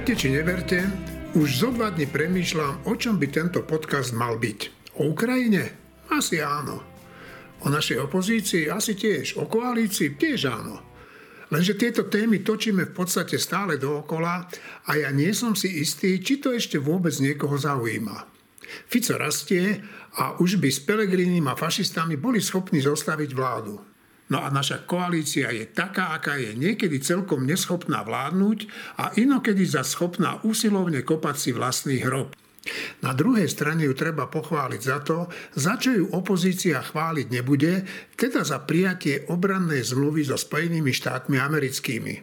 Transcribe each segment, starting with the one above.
Verte či neverte, už zo dva dny premýšľam, o čom by tento podcast mal byť. O Ukrajine? Asi áno. O našej opozícii? Asi tiež. O koalícii? Tiež áno. Lenže tieto témy točíme v podstate stále dookola a ja nie som si istý, či to ešte vôbec niekoho zaujíma. Fico rastie a už by s Pelegrínim a fašistami boli schopní zostaviť vládu. No a naša koalícia je taká, aká je niekedy celkom neschopná vládnuť a inokedy za schopná usilovne kopať si vlastný hrob. Na druhej strane ju treba pochváliť za to, za čo ju opozícia chváliť nebude, teda za prijatie obrannej zmluvy so Spojenými štátmi americkými.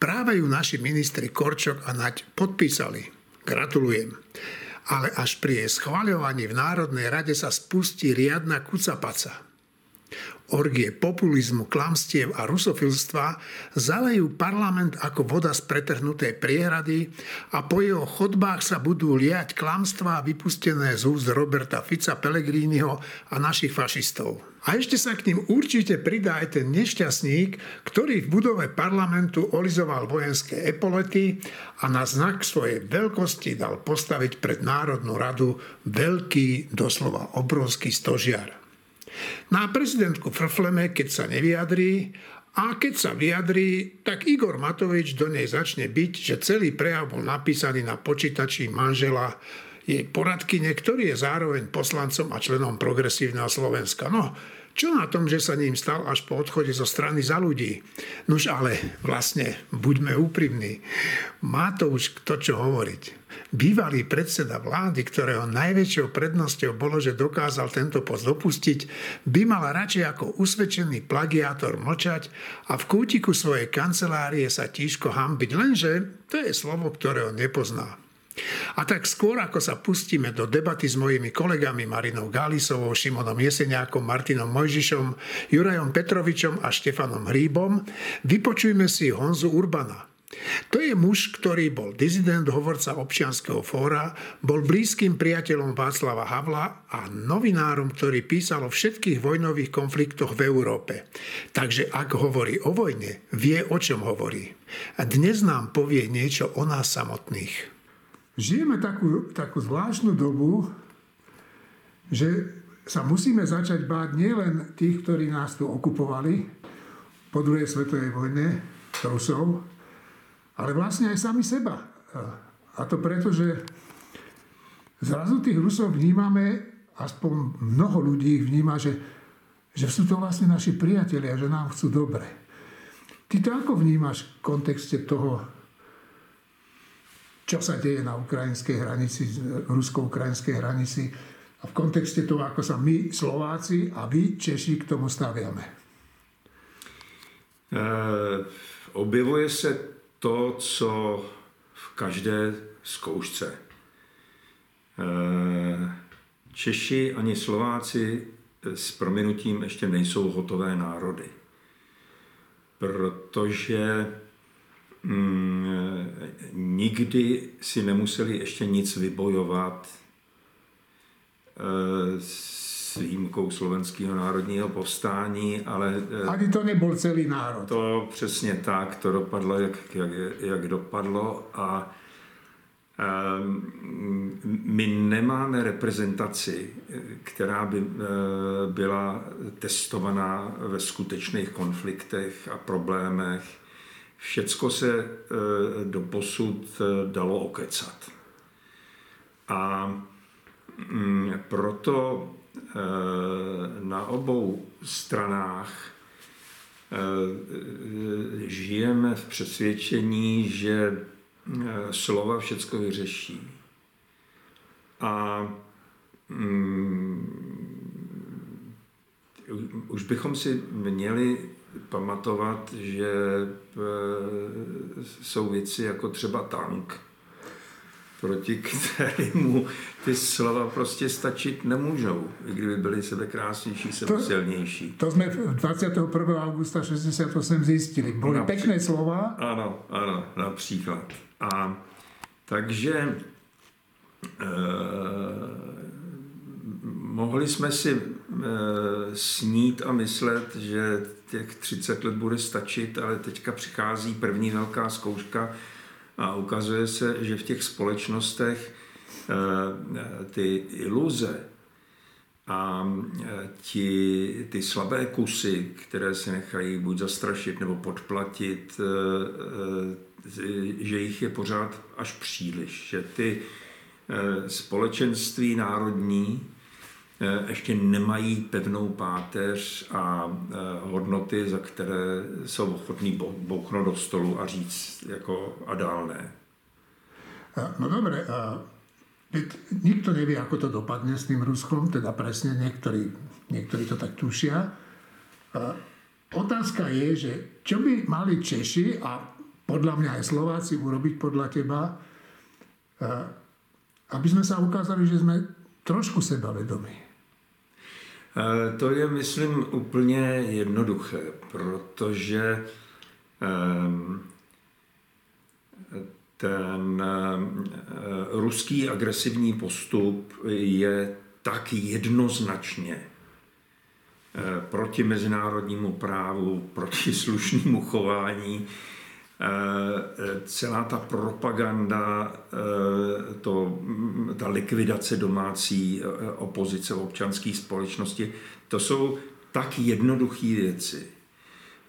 Práve ju naši ministri Korčok a Naď podpísali. Gratulujem. Ale až pri jej schváľovaní v Národnej rade sa spustí riadna kucapaca orgie populizmu, klamstiev a rusofilstva zalejú parlament ako voda z pretrhnutej priehrady a po jeho chodbách sa budú liať klamstvá vypustené z úst Roberta Fica, Pellegriniho a našich fašistov. A ešte sa k ním určite pridá aj ten nešťastník, ktorý v budove parlamentu olizoval vojenské epolety a na znak svojej veľkosti dal postaviť pred Národnú radu veľký, doslova obrovský stožiar. Na prezidentku frfleme, keď sa nevyjadrí a keď sa vyjadrí, tak Igor Matovič do nej začne byť, že celý prejav bol napísaný na počítači manžela jej poradkyne, ktorý je zároveň poslancom a členom Progresívneho Slovenska. No, čo na tom, že sa ním stal až po odchode zo strany za ľudí? Nuž ale vlastne, buďme úprimní, má to už kto čo hovoriť. Bývalý predseda vlády, ktorého najväčšou prednosťou bolo, že dokázal tento post dopustiť, by mal radšej ako usvedčený plagiátor mlčať a v kútiku svojej kancelárie sa tížko hambiť, lenže to je slovo, ktoré on nepozná. A tak skôr, ako sa pustíme do debaty s mojimi kolegami Marinou Gálisovou, Šimonom Jeseniakom, Martinom Mojžišom, Jurajom Petrovičom a Štefanom Hríbom, vypočujme si Honzu Urbana. To je muž, ktorý bol dizident, hovorca občianského fóra, bol blízkym priateľom Václava Havla a novinárom, ktorý písal o všetkých vojnových konfliktoch v Európe. Takže ak hovorí o vojne, vie o čom hovorí. A dnes nám povie niečo o nás samotných. Žijeme takú, takú zvláštnu dobu, že sa musíme začať báť nielen tých, ktorí nás tu okupovali po druhej svetovej vojne, Rusov, ale vlastne aj sami seba. A to preto, že zrazu tých Rusov vnímame, aspoň mnoho ľudí ich vníma, že, že sú to vlastne naši priatelia, že nám chcú dobre. Ty to ako vnímaš v kontexte toho, čo sa deje na ukrajinskej hranici, rusko-ukrajinskej hranici a v kontexte toho, ako sa my Slováci a vy Češi k tomu staviame? E, objevuje se to, co v každé zkoušce. E, Češi ani Slováci s prominutím ještě nejsou hotové národy. Protože mm, nikdy si nemuseli ještě nic vybojovat e, s výjimkou slovenského národního povstání, ale... E, Ani to nebyl celý národ. To přesně tak, to dopadlo, jak, jak, jak dopadlo a my nemáme reprezentaci, která by byla testovaná ve skutečných konfliktech a problémech všecko se e, do posud e, dalo okecat. A mm, proto e, na obou stranách žijeme v přesvědčení, že slova všecko vyřeší. A mm, už bychom si měli pamatovat, že eh, jsou věci jako třeba tank, proti kterému ty slova prostě stačit nemůžou, i kdyby byly sebe krásnější, sebe silnější. To jsme 21. augusta 68 zjistili. Byly Napří... pěkné slova? Ano, ano, například. A takže eh, mohli jsme si e, snít a myslet, že těch 30 let bude stačit, ale teďka přichází první velká zkouška A ukazuje se, že v těch společnostech ty iluze a ti, ty slabé kusy, které se nechají buď zastrašit nebo podplatit, že jich je pořád až příliš. Že ty společenství národní Eh, ještě nemají pevnou páteř a eh, hodnoty, za které jsou ochotní bouchnout do stolu a říct jako a dál ne. No dobre, nikto nevie, ako to dopadne s tým Ruskom, teda presne niektorí, niektorí to tak tušia. Otázka je, že čo by mali Češi a podľa mňa aj Slováci urobiť podľa teba, aby sme sa ukázali, že sme trošku sebavedomí. Eh, to je, myslím, úplně jednoduché, protože ehm, ten eh, ruský agresivní postup je tak jednoznačně eh, proti mezinárodnímu právu, proti slušnému chování, celá ta propaganda, eh, to, ta likvidace domácí eh, opozice občanské společnosti, to jsou tak jednoduché věci,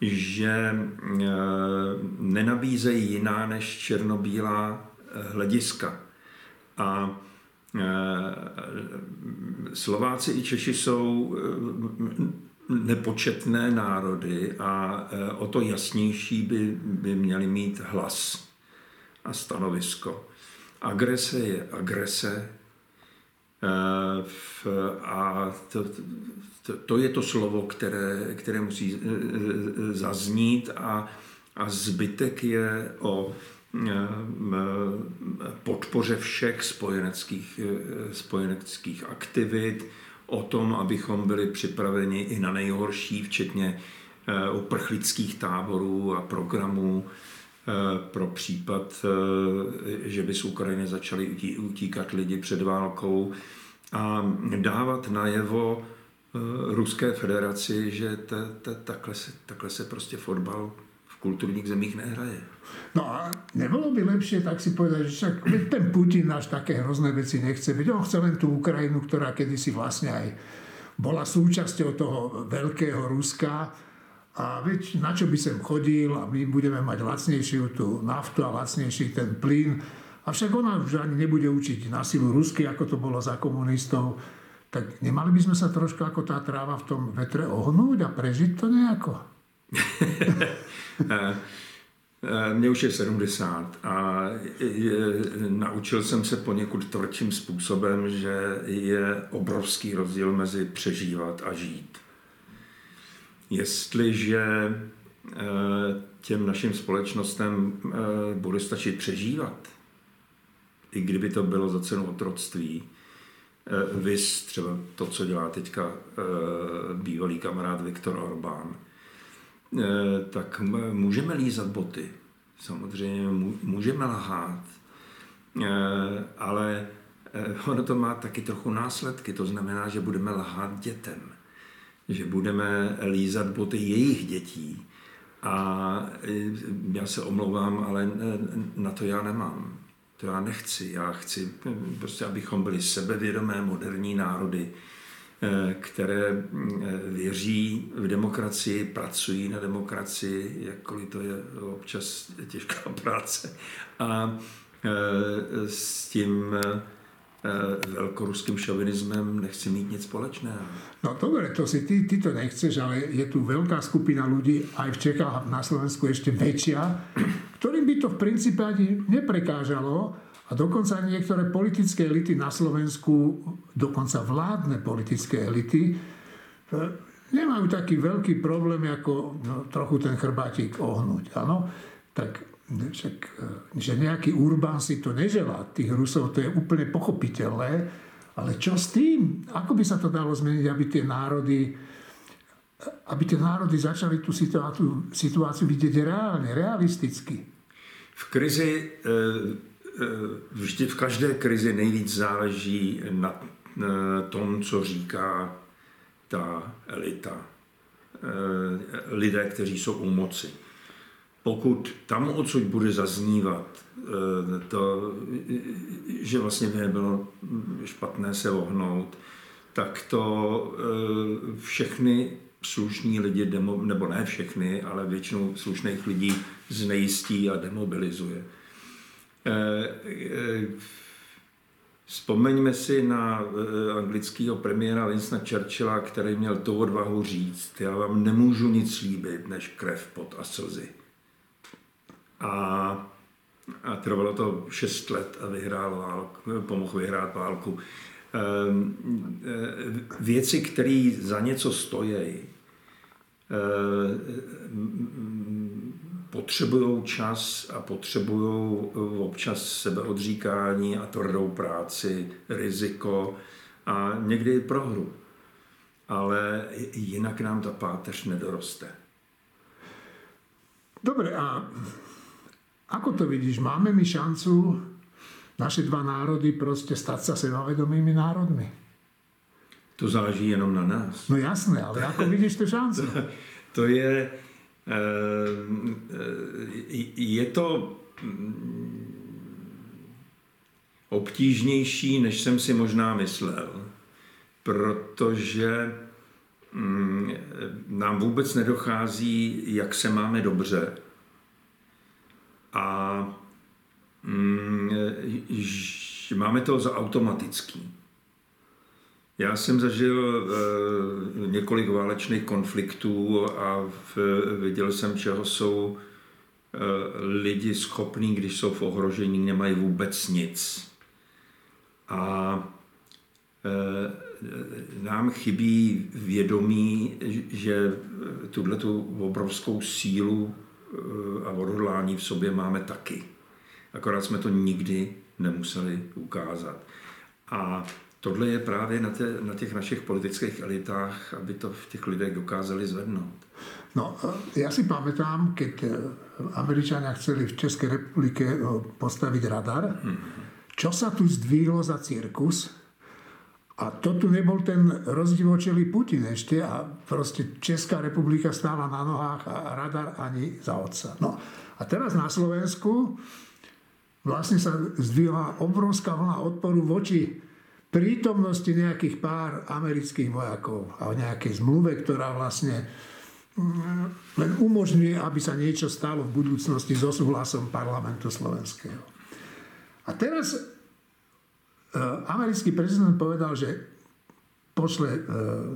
že nenabízejí jiná než černobílá hlediska. A Slováci i Češi jsou nepočetné národy a e, o to jasnější by, by měli mít hlas a stanovisko. Agrese je agrese e, a to, to, to je to slovo, které, které musí e, zaznít a, a zbytek je o podpoře všech spojeneckých, spojeneckých aktivit, o tom, abychom byli připraveni i na nejhorší, včetně eh, uprchlických táborů a programů eh, pro případ, eh, že by z Ukrajiny začali utíkat lidi před válkou a dávat najevo Ruské federaci, že takhle se, takhle se prostě fotbal v kulturních zemích nehraje. No a nebolo by lepšie tak si povedať, že však ten Putin náš také hrozné veci nechce byť. On chce len tú Ukrajinu, ktorá kedysi vlastne aj bola súčasťou toho veľkého Ruska. A veď na čo by sem chodil a my budeme mať lacnejšiu tú naftu a lacnejší ten plyn. Avšak ona už ani nebude učiť na silu Rusky, ako to bolo za komunistov. Tak nemali by sme sa trošku ako tá tráva v tom vetre ohnúť a prežiť to nejako? Eh, mně už je 70 a je, naučil jsem se poněkud tvrdším způsobem, že je obrovský rozdíl mezi přežívat a žít. Jestliže eh, těm našim společnostem eh, bude stačit přežívat, i kdyby to bylo za cenu otroctví, vys třeba to, co dělá teďka bývalý kamarád Viktor Orbán, tak můžeme lízat boty. Samozřejmě můžeme lhát, eh, ale eh, ono to má taky trochu následky. To znamená, že budeme lhát dětem, že budeme lízat boty jejich dětí. A já se omlouvám, ale na to já nemám. To já nechci. Já chci prostě, abychom byli sebevědomé moderní národy, které mm, eh, věří v demokracii, pracují na demokracii, jakkoliv to je občas těžká práce. A eh, s tím veľkoruským šovinismem nechci mít nic společného. No dobre, to si ty, ty to nechceš, ale je tu veľká skupina ľudí, aj v Čechách na Slovensku ešte väčšia, ktorým by to v princípe ani neprekážalo, a dokonca niektoré politické elity na Slovensku, dokonca vládne politické elity, e, nemajú taký veľký problém, ako no, trochu ten chrbátik ohnúť. Áno? Tak však, e, že nejaký Urbán si to neželá, tých Rusov, to je úplne pochopiteľné, ale čo s tým? Ako by sa to dalo zmeniť, aby tie národy aby tie národy začali tú situáciu, situáciu vidieť reálne, realisticky? V krizi e vždy v každé krizi nejvíc záleží na tom, co říká ta elita. Eh, lidé, kteří jsou u moci. pokud tam odsud bude zaznívat to, že vlastně by nebylo špatné se ohnout, tak to všechny slušní lidi, nebo ne všechny, ale většinu slušných lidí znejistí a demobilizuje. Vzpomeňme si na eh, anglického premiéra Winstona Churchilla, který měl tu odvahu říct, já vám nemůžu nic slíbit, než krev, pot a slzy. A, a trvalo to šest let a vyhrál válku, pomohl vyhrát válku. Ehm, eh, věci, které za něco stojí, eh, potřebují čas a potřebují eh, občas sebeodříkání a tvrdou práci, riziko a někdy i prohru. Ale jinak nám ta páteř nedoroste. Dobre, a ako to vidíš? Máme my šancu naše dva národy prostě stať sa sebavedomými národmi? To záleží jenom na nás. No jasné, ale ako vidíš tu šancu? to je je to mm, obtížnější, než jsem si možná myslel, protože mm, nám vůbec nedochází, jak se máme dobře. A mm, máme to za automatický. Já jsem zažil e, několik válečných konfliktů a v, viděl jsem, čeho jsou e, lidi schopní, když jsou v ohrožení, nemají vůbec nic. A e, nám chybí vědomí, že tuhle tu obrovskou sílu a odhodlání v sobě máme taky. Akorát jsme to nikdy nemuseli ukázat. A tohle je právě na, tě, na těch našich politických elitách, aby to v těch lidech dokázali zvednout. No, ja si pamätám, keď e, Američania chceli v Českej republike e, postaviť radar, mm-hmm. čo sa tu zdvihlo za cirkus, a to tu nebol ten rozdivočelý Putin ešte a proste Česká republika stála na nohách a radar ani za otca. No a teraz na Slovensku vlastne sa zdvihla obrovská vlna odporu voči prítomnosti nejakých pár amerických vojakov a o nejakej zmluve, ktorá vlastne mm, len umožňuje, aby sa niečo stalo v budúcnosti so súhlasom parlamentu slovenského. A teraz e, americký prezident povedal, že pošle e,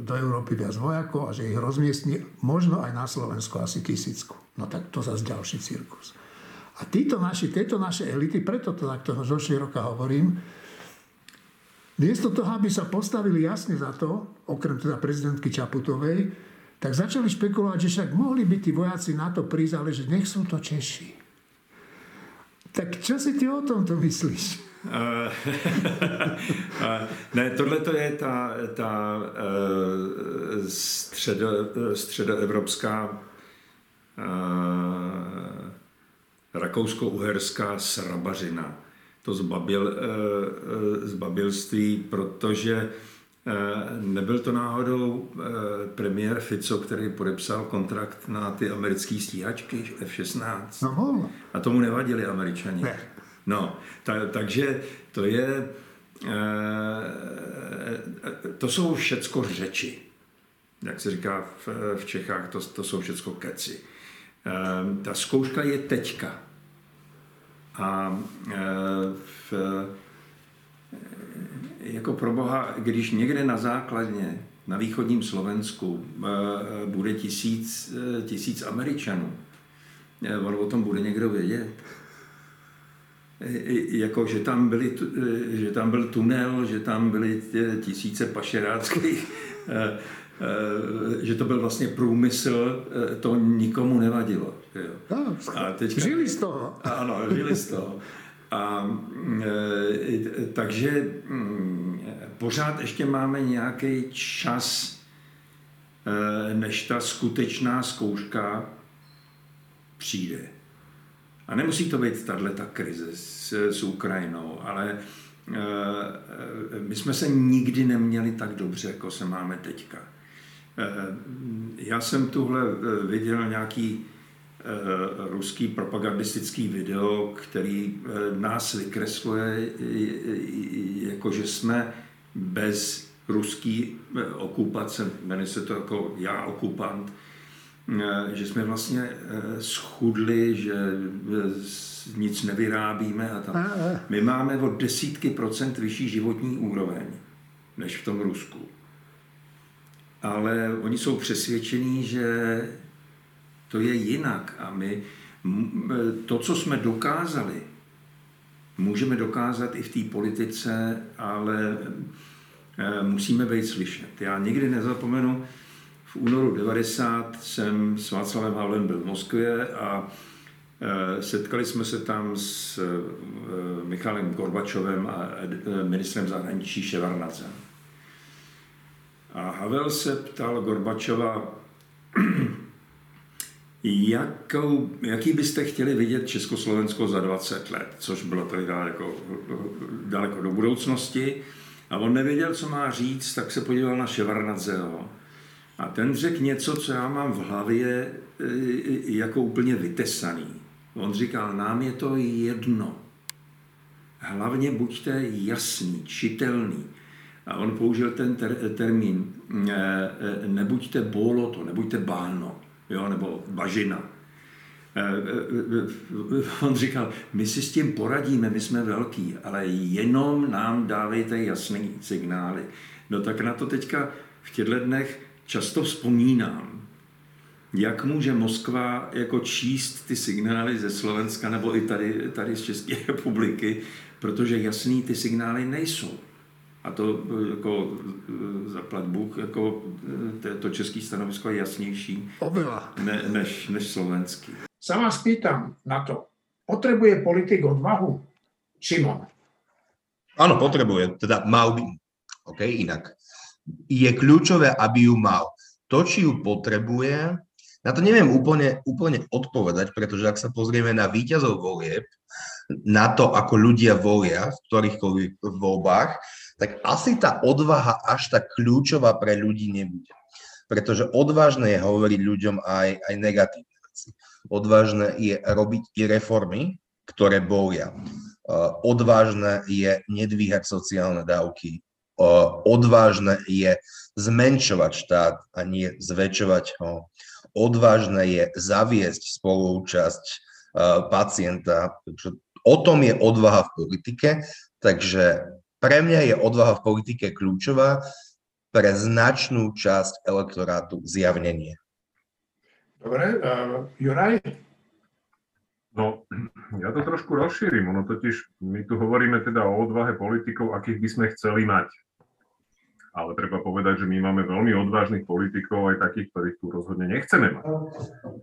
do Európy viac vojakov a že ich rozmiestni možno aj na Slovensku asi tisícku. No tak to zase ďalší cirkus. A títo naši, tieto naše elity, preto to takto zo široka hovorím, Miesto toho, aby sa postavili jasne za to, okrem teda prezidentky Čaputovej, tak začali špekulovať, že však mohli by tí vojaci na to prísť, ale že nech sú to Češi. Tak čo si ty o tomto myslíš? Uh, uh, ne, tohle to je ta, ta uh, středo, středoevropská uh, rakousko-uherská srabařina to zbabil, eh, eh, zbabilství, protože eh, nebyl to náhodou premiér Fico, který podepsal kontrakt na ty americké stíhačky F-16. No, A tomu nevadili američani. Ne. No, ta, takže to je, to jsou všecko řeči. Jak se říká v, v Čechách, to, to jsou všecko keci. Ta zkouška je teďka. A e, v, e, jako pro Boha, když někde na základně na východním Slovensku e, bude tisíc, tisíc Američanů, on o tom bude někdo vědět. Jako, že tam, byli, že tam byl tunel, že tam byly tisíce pašeráckých, že to byl vlastně průmysl, to nikomu nevadilo. Jo. No, a teďka, žili z toho. Ano, žili z toho. A e, takže mm, pořád ještě máme nějaký čas, e, než ta skutečná zkouška přijde. A nemusí to být tahle ta krize s, s Ukrajinou, ale e, e, my jsme se nikdy neměli tak dobře, jako se máme teďka. E, já jsem tuhle e, viděl nějaký ruský propagandistický video, který nás vykresluje, jako že jsme bez ruský okupace, jmenuje se to jako já okupant, že jsme vlastně schudli, že nic nevyrábíme a tam. My máme o desítky procent vyšší životní úroveň než v tom Rusku. Ale oni jsou přesvědčení, že to je jinak a my to, co jsme dokázali, můžeme dokázat i v té politice, ale e, musíme být slyšet. Já nikdy nezapomenu, v únoru 90 jsem s Václavem Havlem byl v Moskvě a e, setkali jsme se tam s e, Michalem Gorbačovem a ministrem zahraničí Ševarnacem. A Havel se ptal Gorbačova, jakou, jaký byste chtěli vidět Československo za 20 let, což bylo tady daleko, daleko do budoucnosti. A on nevěděl, co má říct, tak se podíval na Ševarnadzeho. A ten řekl něco, co já mám v hlavě e, jako úplně vytesaný. On říkal, nám je to jedno. Hlavně buďte jasný, čitelný. A on použil ten ter, termín, e, e, nebuďte boloto, nebuďte báno jo, nebo bažina. Eh, eh, eh, on říkal, my si s tím poradíme, my jsme velký, ale jenom nám dávejte jasný signály. No tak na to teďka v těchto dnech často vzpomínám, jak může Moskva jako číst ty signály ze Slovenska nebo i tady, tady z České republiky, protože jasný ty signály nejsou. A to jako zaplať Bůh, jako to české stanovisko je jasnější ne, než, než slovenský. Sa vás pýtam na to. Potrebuje politik odvahu? Šimon. Áno, potrebuje. Teda mal by. OK, inak. Je kľúčové, aby ju mal. To, či ju potrebuje, na to neviem úplne, úplne odpovedať, pretože ak sa pozrieme na víťazov volieb, na to, ako ľudia volia v ktorýchkoľvek voľbách, tak asi tá odvaha až tak kľúčová pre ľudí nebude. Pretože odvážne je hovoriť ľuďom aj, aj negatívne veci. Odvážne je robiť i reformy, ktoré bolia. Odvážne je nedvíhať sociálne dávky. Odvážne je zmenšovať štát a nie zväčšovať ho. Odvážne je zaviesť spoluúčasť pacienta. O tom je odvaha v politike, takže pre mňa je odvaha v politike kľúčová, pre značnú časť elektorátu zjavnenie. Dobre, uh, Juraj? No, ja to trošku rozšírim. Ono totiž, my tu hovoríme teda o odvahe politikov, akých by sme chceli mať. Ale treba povedať, že my máme veľmi odvážnych politikov, aj takých, ktorých tu rozhodne nechceme mať.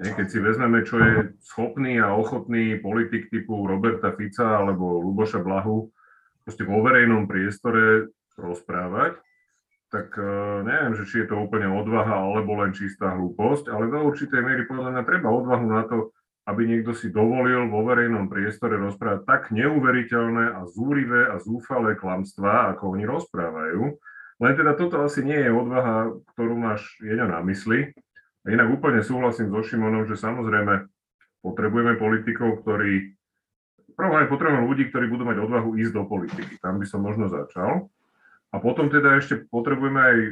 Keď si vezmeme, čo je schopný a ochotný politik typu Roberta Fica alebo Luboša Blahu, proste vo verejnom priestore rozprávať, tak uh, neviem, že či je to úplne odvaha alebo len čistá hlúposť, ale do určitej miery podľa mňa treba odvahu na to, aby niekto si dovolil vo verejnom priestore rozprávať tak neuveriteľné a zúrivé a zúfalé klamstvá, ako oni rozprávajú. Len teda toto asi nie je odvaha, ktorú máš Jeňo na mysli. A inak úplne súhlasím so Šimonom, že samozrejme potrebujeme politikov, ktorí rade potrebujeme ľudí, ktorí budú mať odvahu ísť do politiky. Tam by som možno začal. A potom teda ešte potrebujeme aj e,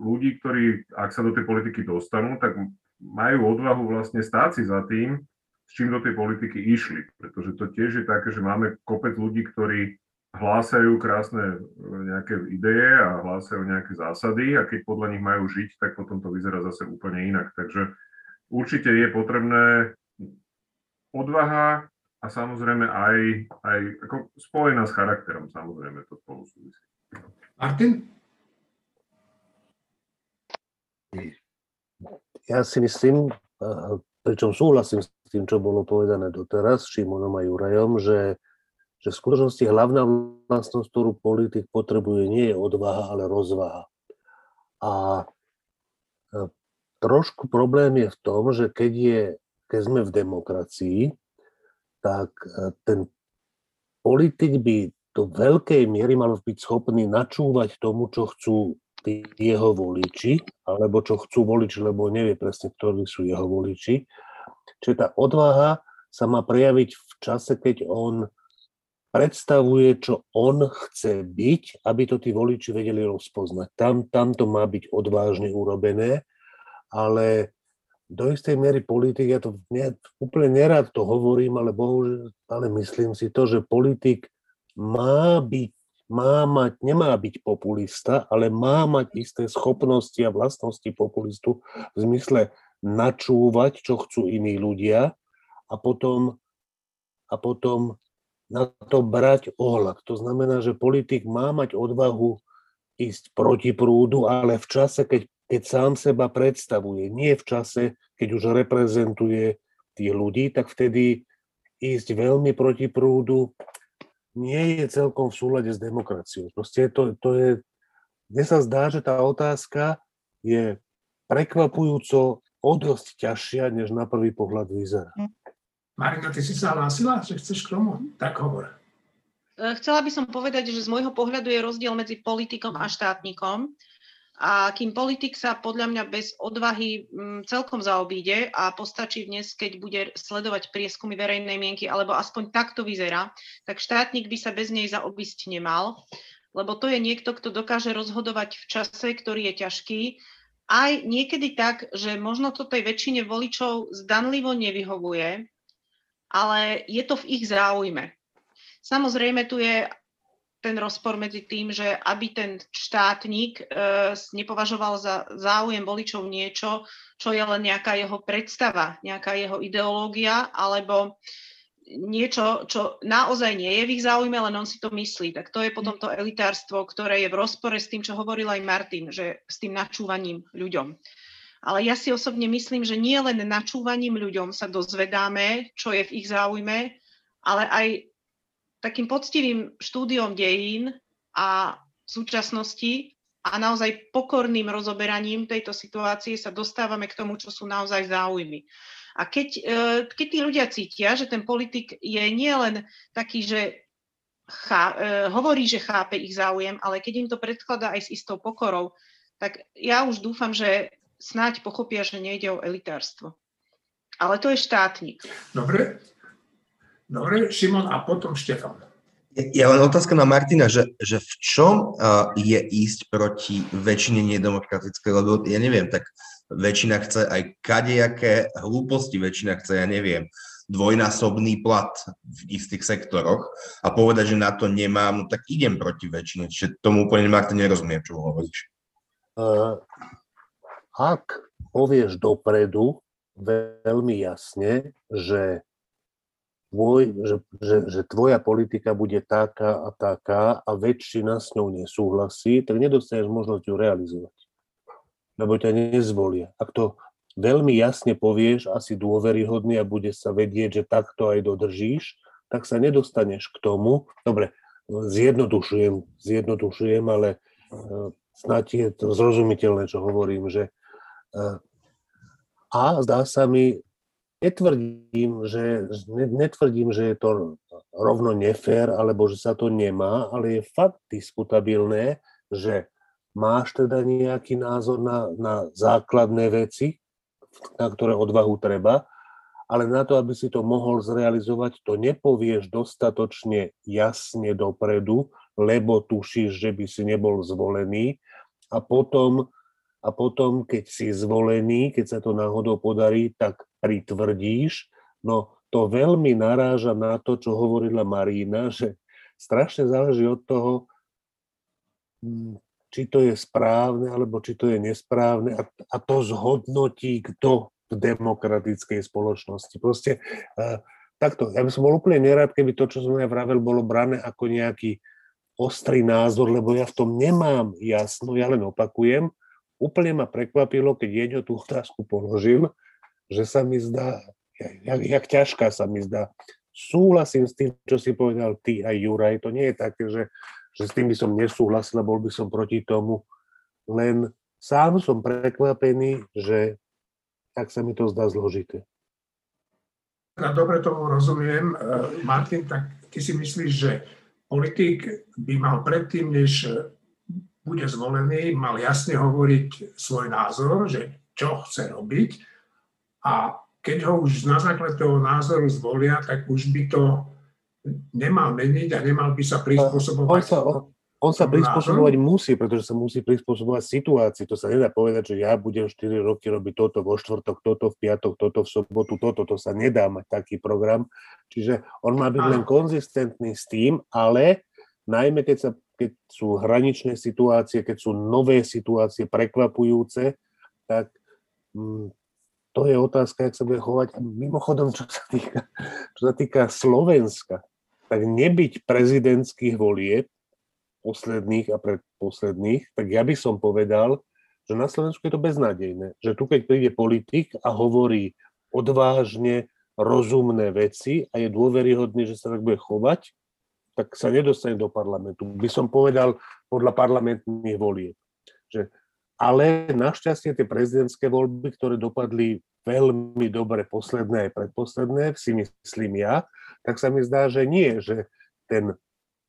ľudí, ktorí, ak sa do tej politiky dostanú, tak majú odvahu vlastne stáť si za tým, s čím do tej politiky išli. Pretože to tiež je také, že máme kopec ľudí, ktorí hlásajú krásne e, nejaké ideje a hlásajú nejaké zásady a keď podľa nich majú žiť, tak potom to vyzerá zase úplne inak. Takže určite je potrebné odvaha, a samozrejme aj, aj ako spojená s charakterom, samozrejme to spolu súvisí. Martin? Ja si myslím, pričom súhlasím s tým, čo bolo povedané doteraz, Šimonom a Jurajom, že, že v skutočnosti hlavná vlastnosť, ktorú politik potrebuje, nie je odvaha, ale rozvaha. A trošku problém je v tom, že keď, je, keď sme v demokracii, tak e, ten politik by do veľkej miery mal byť schopný načúvať tomu, čo chcú tí jeho voliči, alebo čo chcú voliči, lebo nevie presne, ktorí sú jeho voliči. čiže tá odvaha sa má prejaviť v čase, keď on predstavuje, čo on chce byť, aby to tí voliči vedeli rozpoznať. Tam, tam to má byť odvážne urobené, ale do istej miery politik, ja to ne, úplne nerád to hovorím, ale bohužiaľ, ale myslím si to, že politik má byť, má mať, nemá byť populista, ale má mať isté schopnosti a vlastnosti populistu v zmysle načúvať, čo chcú iní ľudia a potom, a potom na to brať ohľad. To znamená, že politik má mať odvahu ísť proti prúdu, ale v čase, keď keď sám seba predstavuje, nie v čase, keď už reprezentuje tých ľudí, tak vtedy ísť veľmi proti prúdu nie je celkom v súlade s demokraciou. Proste to, to je, mne sa zdá, že tá otázka je prekvapujúco o dosť ťažšia, než na prvý pohľad vyzerá. Marina, ty si sa hlásila, že chceš k tomu? Tak hovor. E, chcela by som povedať, že z môjho pohľadu je rozdiel medzi politikom a štátnikom. A kým politik sa podľa mňa bez odvahy mm, celkom zaobíde a postačí dnes, keď bude sledovať prieskumy verejnej mienky, alebo aspoň takto vyzerá, tak štátnik by sa bez nej zaobísť nemal, lebo to je niekto, kto dokáže rozhodovať v čase, ktorý je ťažký, aj niekedy tak, že možno to tej väčšine voličov zdanlivo nevyhovuje, ale je to v ich záujme. Samozrejme, tu je ten rozpor medzi tým, že aby ten štátnik e, nepovažoval za záujem voličov niečo, čo je len nejaká jeho predstava, nejaká jeho ideológia, alebo niečo, čo naozaj nie je v ich záujme, len on si to myslí. Tak to je potom to elitárstvo, ktoré je v rozpore s tým, čo hovoril aj Martin, že s tým načúvaním ľuďom. Ale ja si osobne myslím, že nie len načúvaním ľuďom sa dozvedáme, čo je v ich záujme, ale aj takým poctivým štúdiom dejín a súčasnosti a naozaj pokorným rozoberaním tejto situácie sa dostávame k tomu, čo sú naozaj záujmy. A keď, e, keď tí ľudia cítia, že ten politik je nielen taký, že chá, e, hovorí, že chápe ich záujem, ale keď im to predkladá aj s istou pokorou, tak ja už dúfam, že snáď pochopia, že nejde o elitárstvo. Ale to je štátnik. Dobre, Dobre, Šimon a potom Štefan. Ja len otázka na Martina, že, že v čom uh, je ísť proti väčšine nedemokratické, lebo ja neviem, tak väčšina chce aj kadejaké hlúposti, väčšina chce, ja neviem, dvojnásobný plat v istých sektoroch a povedať, že na to nemám, no tak idem proti väčšine. Čiže tomu úplne Martin nerozumiem, čo hovoríš. Uh, ak povieš dopredu veľmi jasne, že tvoj, že, že, že tvoja politika bude taká a taká a väčšina s ňou nesúhlasí, tak nedostaneš možnosť ju realizovať. Lebo ťa nezvolia. Ak to veľmi jasne povieš, asi dôveryhodný a bude sa vedieť, že takto aj dodržíš, tak sa nedostaneš k tomu. Dobre, zjednodušujem, zjednodušujem, ale uh, snáď je to zrozumiteľné, čo hovorím, že a zdá sa mi, Netvrdím, že, netvrdím, že je to rovno nefér, alebo že sa to nemá, ale je fakt diskutabilné, že máš teda nejaký názor na, na základné veci, na ktoré odvahu treba, ale na to, aby si to mohol zrealizovať, to nepovieš dostatočne jasne dopredu, lebo tušíš, že by si nebol zvolený. A potom, a potom, keď si zvolený, keď sa to náhodou podarí, tak pritvrdíš, no to veľmi naráža na to, čo hovorila Marína, že strašne záleží od toho, hm, či to je správne, alebo či to je nesprávne a, a to zhodnotí kto v demokratickej spoločnosti. Proste uh, takto, ja by som bol úplne nerád, keby to, čo som ja vravel, bolo brané ako nejaký ostrý názor, lebo ja v tom nemám jasno, ja len opakujem. Úplne ma prekvapilo, keď Jeňo tú otázku položil, že sa mi zdá, jak, jak ťažká sa mi zdá. Súhlasím s tým, čo si povedal ty aj Juraj. To nie je také, že, že s tým by som nesúhlasil a bol by som proti tomu. Len sám som prekvapený, že tak sa mi to zdá zložité. Ja dobre tomu rozumiem. E, Martin, tak ty si myslíš, že politik by mal predtým, než bude zvolený, mal jasne hovoriť svoj názor, že čo chce robiť a keď ho už na základe toho názoru zvolia, tak už by to nemal meniť a nemal by sa prispôsobovať. On sa, on, on sa prispôsobovať musí, pretože sa musí prispôsobovať situácii. To sa nedá povedať, že ja budem 4 roky robiť toto vo štvrtok, toto v piatok, toto v sobotu, toto. To sa nedá mať taký program. Čiže on má byť len konzistentný s tým, ale najmä keď, sa, keď sú hraničné situácie, keď sú nové situácie prekvapujúce, tak mm, to je otázka, jak sa bude chovať. A mimochodom, čo sa týka, čo sa týka Slovenska, tak nebyť prezidentských volieb, posledných a predposledných, tak ja by som povedal, že na Slovensku je to beznádejné. Že tu, keď príde politik a hovorí odvážne, rozumné veci a je dôveryhodný, že sa tak bude chovať, tak sa nedostane do parlamentu. By som povedal podľa parlamentných volieb. Že ale našťastie tie prezidentské voľby, ktoré dopadli veľmi dobre posledné aj predposledné, si myslím ja, tak sa mi zdá, že nie, že ten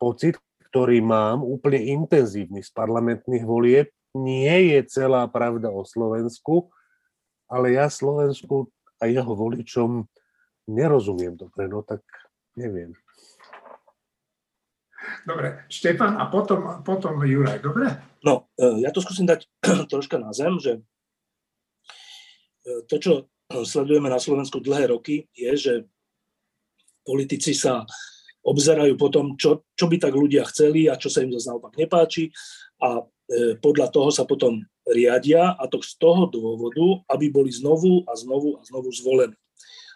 pocit, ktorý mám, úplne intenzívny z parlamentných volieb, nie je celá pravda o Slovensku, ale ja Slovensku a jeho voličom nerozumiem dobre, no tak neviem. Dobre, Štefan a potom, potom Juraj, dobre? No, e, ja to skúsim dať troška na zem, že e, to, čo sledujeme na Slovensku dlhé roky, je, že politici sa obzerajú potom, čo, čo by tak ľudia chceli a čo sa im zase naopak nepáči a e, podľa toho sa potom riadia a to z toho dôvodu, aby boli znovu a znovu a znovu zvolení.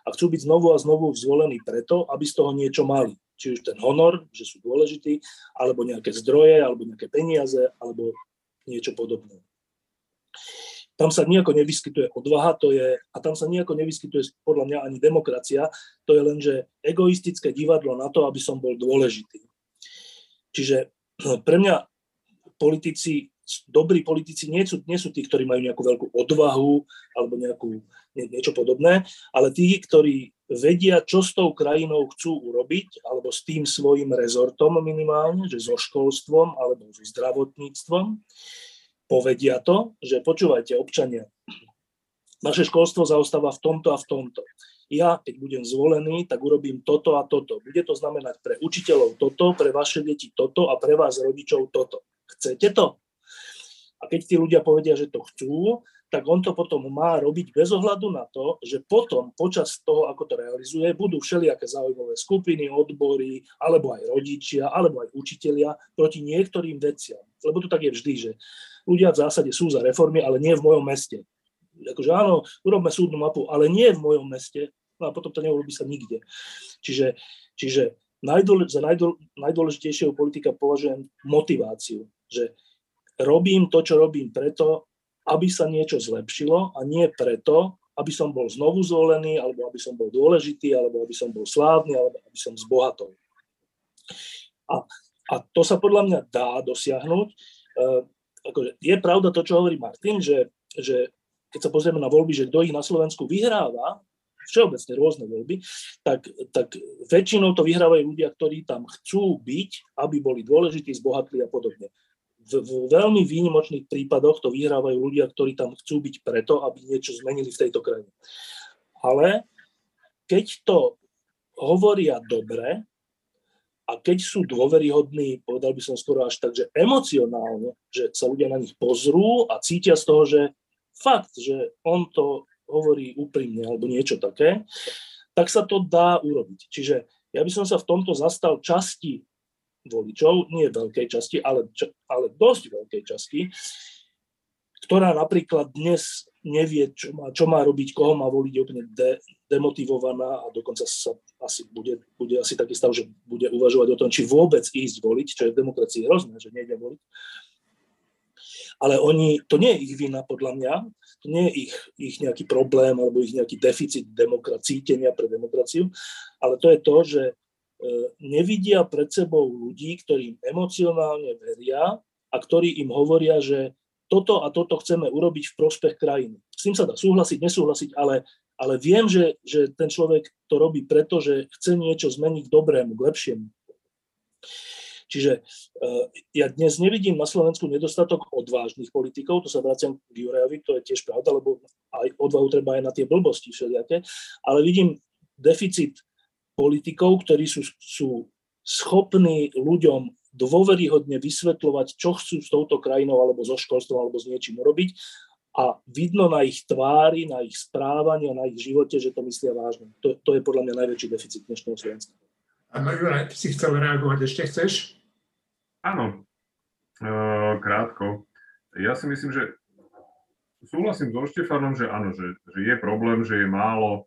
A chcú byť znovu a znovu zvolení preto, aby z toho niečo mali či už ten honor, že sú dôležití, alebo nejaké zdroje, alebo nejaké peniaze, alebo niečo podobné. Tam sa nejako nevyskytuje odvaha, to je, a tam sa nejako nevyskytuje podľa mňa ani demokracia, to je len, že egoistické divadlo na to, aby som bol dôležitý. Čiže pre mňa politici dobrí politici nie sú, nie sú tí, ktorí majú nejakú veľkú odvahu alebo nejakú, nie, niečo podobné, ale tí, ktorí vedia, čo s tou krajinou chcú urobiť, alebo s tým svojim rezortom minimálne, že so školstvom alebo so zdravotníctvom, povedia to, že počúvajte občania, naše školstvo zaostáva v tomto a v tomto. Ja, keď budem zvolený, tak urobím toto a toto. Bude to znamenať pre učiteľov toto, pre vaše deti toto a pre vás rodičov toto. Chcete to? A keď tí ľudia povedia, že to chcú, tak on to potom má robiť bez ohľadu na to, že potom počas toho, ako to realizuje, budú všelijaké záujmové skupiny, odbory, alebo aj rodičia, alebo aj učitelia proti niektorým veciam. Lebo to tak je vždy, že ľudia v zásade sú za reformy, ale nie v mojom meste. Akože áno, urobme súdnu mapu, ale nie v mojom meste, no a potom to neurobí sa nikde. Čiže, čiže najdôle, za najdôle, najdôležitejšieho politika považujem motiváciu, že robím to, čo robím preto, aby sa niečo zlepšilo a nie preto, aby som bol znovu zvolený, alebo aby som bol dôležitý, alebo aby som bol slávny, alebo aby som zbohatol. A, a to sa podľa mňa dá dosiahnuť. E, akože je pravda to, čo hovorí Martin, že, že keď sa pozrieme na voľby, že kto ich na Slovensku vyhráva, všeobecne rôzne voľby, tak, tak väčšinou to vyhrávajú ľudia, ktorí tam chcú byť, aby boli dôležití, zbohatli a podobne v, veľmi výnimočných prípadoch to vyhrávajú ľudia, ktorí tam chcú byť preto, aby niečo zmenili v tejto krajine. Ale keď to hovoria dobre a keď sú dôveryhodní, povedal by som skoro až tak, že emocionálne, že sa ľudia na nich pozrú a cítia z toho, že fakt, že on to hovorí úprimne alebo niečo také, tak sa to dá urobiť. Čiže ja by som sa v tomto zastal časti voličov, nie veľkej časti, ale, ale dosť veľkej časti, ktorá napríklad dnes nevie, čo má, čo má robiť, koho má voliť, je úplne de, demotivovaná a dokonca sa asi bude, bude asi taký stav, že bude uvažovať o tom, či vôbec ísť voliť, čo je v demokracii hrozné, že nejde voliť. Ale oni, to nie je ich vina podľa mňa, to nie je ich, ich nejaký problém alebo ich nejaký deficit demokracie, pre demokraciu, ale to je to, že nevidia pred sebou ľudí, ktorým emocionálne veria a ktorí im hovoria, že toto a toto chceme urobiť v prospech krajiny. S tým sa dá súhlasiť, nesúhlasiť, ale, ale viem, že, že ten človek to robí preto, že chce niečo zmeniť k dobrému, k lepšiemu. Čiže ja dnes nevidím na Slovensku nedostatok odvážnych politikov, to sa vraciam k Jurajovi, to je tiež pravda, lebo aj odvahu treba aj na tie blbosti všelijaké, ale vidím deficit politikov, ktorí sú, sú schopní ľuďom dôveryhodne vysvetľovať, čo chcú s touto krajinou alebo so školstvom alebo s niečím urobiť a vidno na ich tvári, na ich správaní a na ich živote, že to myslia vážne. To, to je podľa mňa najväčší deficit dnešného Slovenska. A Juraj, ty si chcel reagovať, ešte chceš? Áno, e, krátko. Ja si myslím, že súhlasím so Štefanom, že áno, že, že je problém, že je málo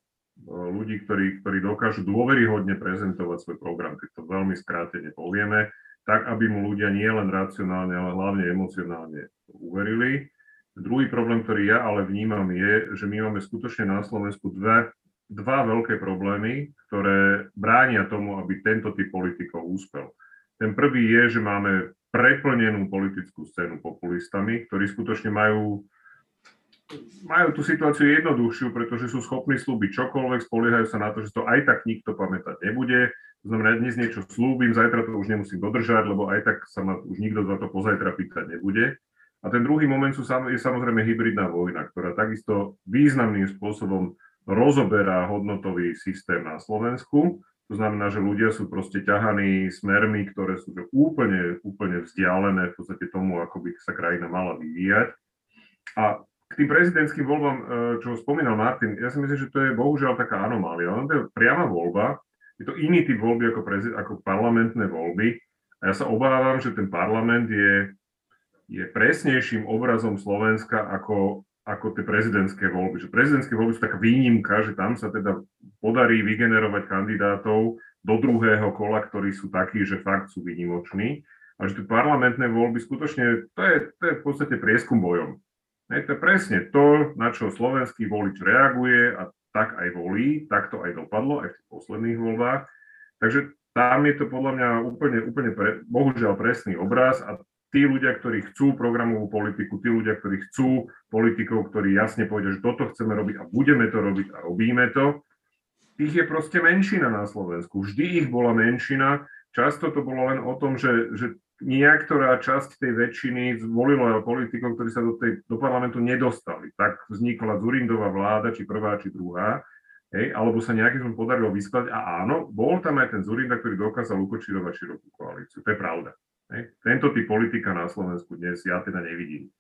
ľudí, ktorí, ktorí dokážu dôveryhodne prezentovať svoj program, keď to veľmi skrátene povieme, tak, aby mu ľudia nie len racionálne, ale hlavne emocionálne uverili. Druhý problém, ktorý ja ale vnímam, je, že my máme skutočne na Slovensku dve, dva veľké problémy, ktoré bránia tomu, aby tento typ politikov úspel. Ten prvý je, že máme preplnenú politickú scénu populistami, ktorí skutočne majú, majú tú situáciu jednoduchšiu, pretože sú schopní slúbiť čokoľvek, spoliehajú sa na to, že to aj tak nikto pamätať nebude. To znamená, dnes niečo slúbim, zajtra to už nemusím dodržať, lebo aj tak sa ma už nikto za to pozajtra pýtať nebude. A ten druhý moment sú, je samozrejme hybridná vojna, ktorá takisto významným spôsobom rozoberá hodnotový systém na Slovensku. To znamená, že ľudia sú proste ťahaní smermi, ktoré sú úplne, úplne vzdialené v podstate tomu, ako by sa krajina mala vyvíjať. A k tým prezidentským voľbám, e, čo spomínal Martin, ja si myslím, že to je bohužiaľ taká anomália. Ono to je priama voľba, je to iný typ voľby ako, prezid- ako parlamentné voľby. A ja sa obávam, že ten parlament je je presnejším obrazom Slovenska ako, ako tie prezidentské voľby. Že prezidentské voľby sú taká výnimka, že tam sa teda podarí vygenerovať kandidátov do druhého kola, ktorí sú takí, že fakt sú výnimoční. A že tie parlamentné voľby skutočne, to je, to je v podstate prieskum bojom. Ne, to je presne to, na čo slovenský volič reaguje a tak aj volí, tak to aj dopadlo aj v tých posledných voľbách. Takže tam je to podľa mňa úplne, úplne pre, bohužiaľ presný obraz a tí ľudia, ktorí chcú programovú politiku, tí ľudia, ktorí chcú politikov, ktorí jasne povedia, že toto chceme robiť a budeme to robiť a robíme to, tých je proste menšina na Slovensku. Vždy ich bola menšina. Často to bolo len o tom, že, že niektorá časť tej väčšiny zvolila politikov, ktorí sa do, tej, do parlamentu nedostali. Tak vznikla Zurindová vláda, či prvá, či druhá. Hej, alebo sa nejakým podarilo vyskladať. A áno, bol tam aj ten Zurinda, ktorý dokázal ukočirovať širokú koalíciu. To je pravda. Hej. Tento typ politika na Slovensku dnes ja teda nevidím.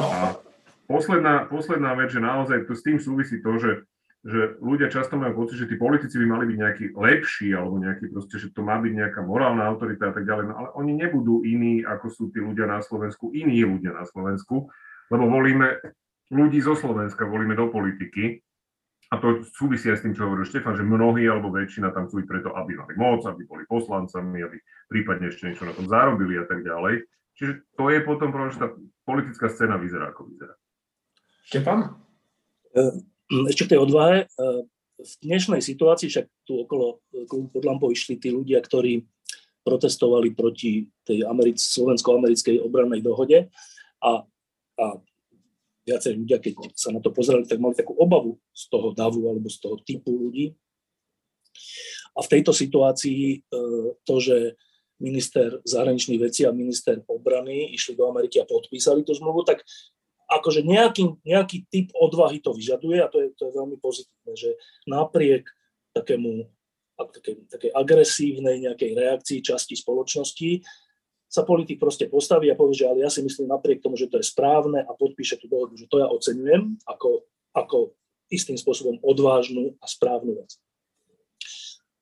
No. A posledná, posledná vec, že naozaj to s tým súvisí to, že, že ľudia často majú pocit, že tí politici by mali byť nejakí lepší, alebo nejaký proste, že to má byť nejaká morálna autorita a tak ďalej, no, ale oni nebudú iní, ako sú tí ľudia na Slovensku, iní ľudia na Slovensku, lebo volíme ľudí zo Slovenska, volíme do politiky a to súvisí aj s tým, čo hovoril Štefan, že mnohí alebo väčšina tam sú preto, aby mali moc, aby boli poslancami, aby prípadne ešte niečo na tom zarobili a tak ďalej. Čiže to je potom, že tá politická scéna vyzerá, ako vyzerá. Štefan? Ehm, ešte k tej odvahe. Ehm, v dnešnej situácii však tu okolo klubu pod lampou išli tí ľudia, ktorí protestovali proti tej americ- slovensko-americkej obrannej dohode a, a viacej ľudia, keď sa na to pozerali, tak mali takú obavu z toho davu alebo z toho typu ľudí. A v tejto situácii e, to, že minister zahraničných vecí a minister obrany išli do Ameriky a podpísali tú zmluvu, tak akože nejaký, nejaký typ odvahy to vyžaduje a to je, to je veľmi pozitívne, že napriek takému takej, takej agresívnej nejakej reakcii časti spoločnosti sa politik proste postaví a povie, že ale ja si myslím napriek tomu, že to je správne a podpíše tú dohodu, že to ja oceňujem ako, ako istým spôsobom odvážnu a správnu vec.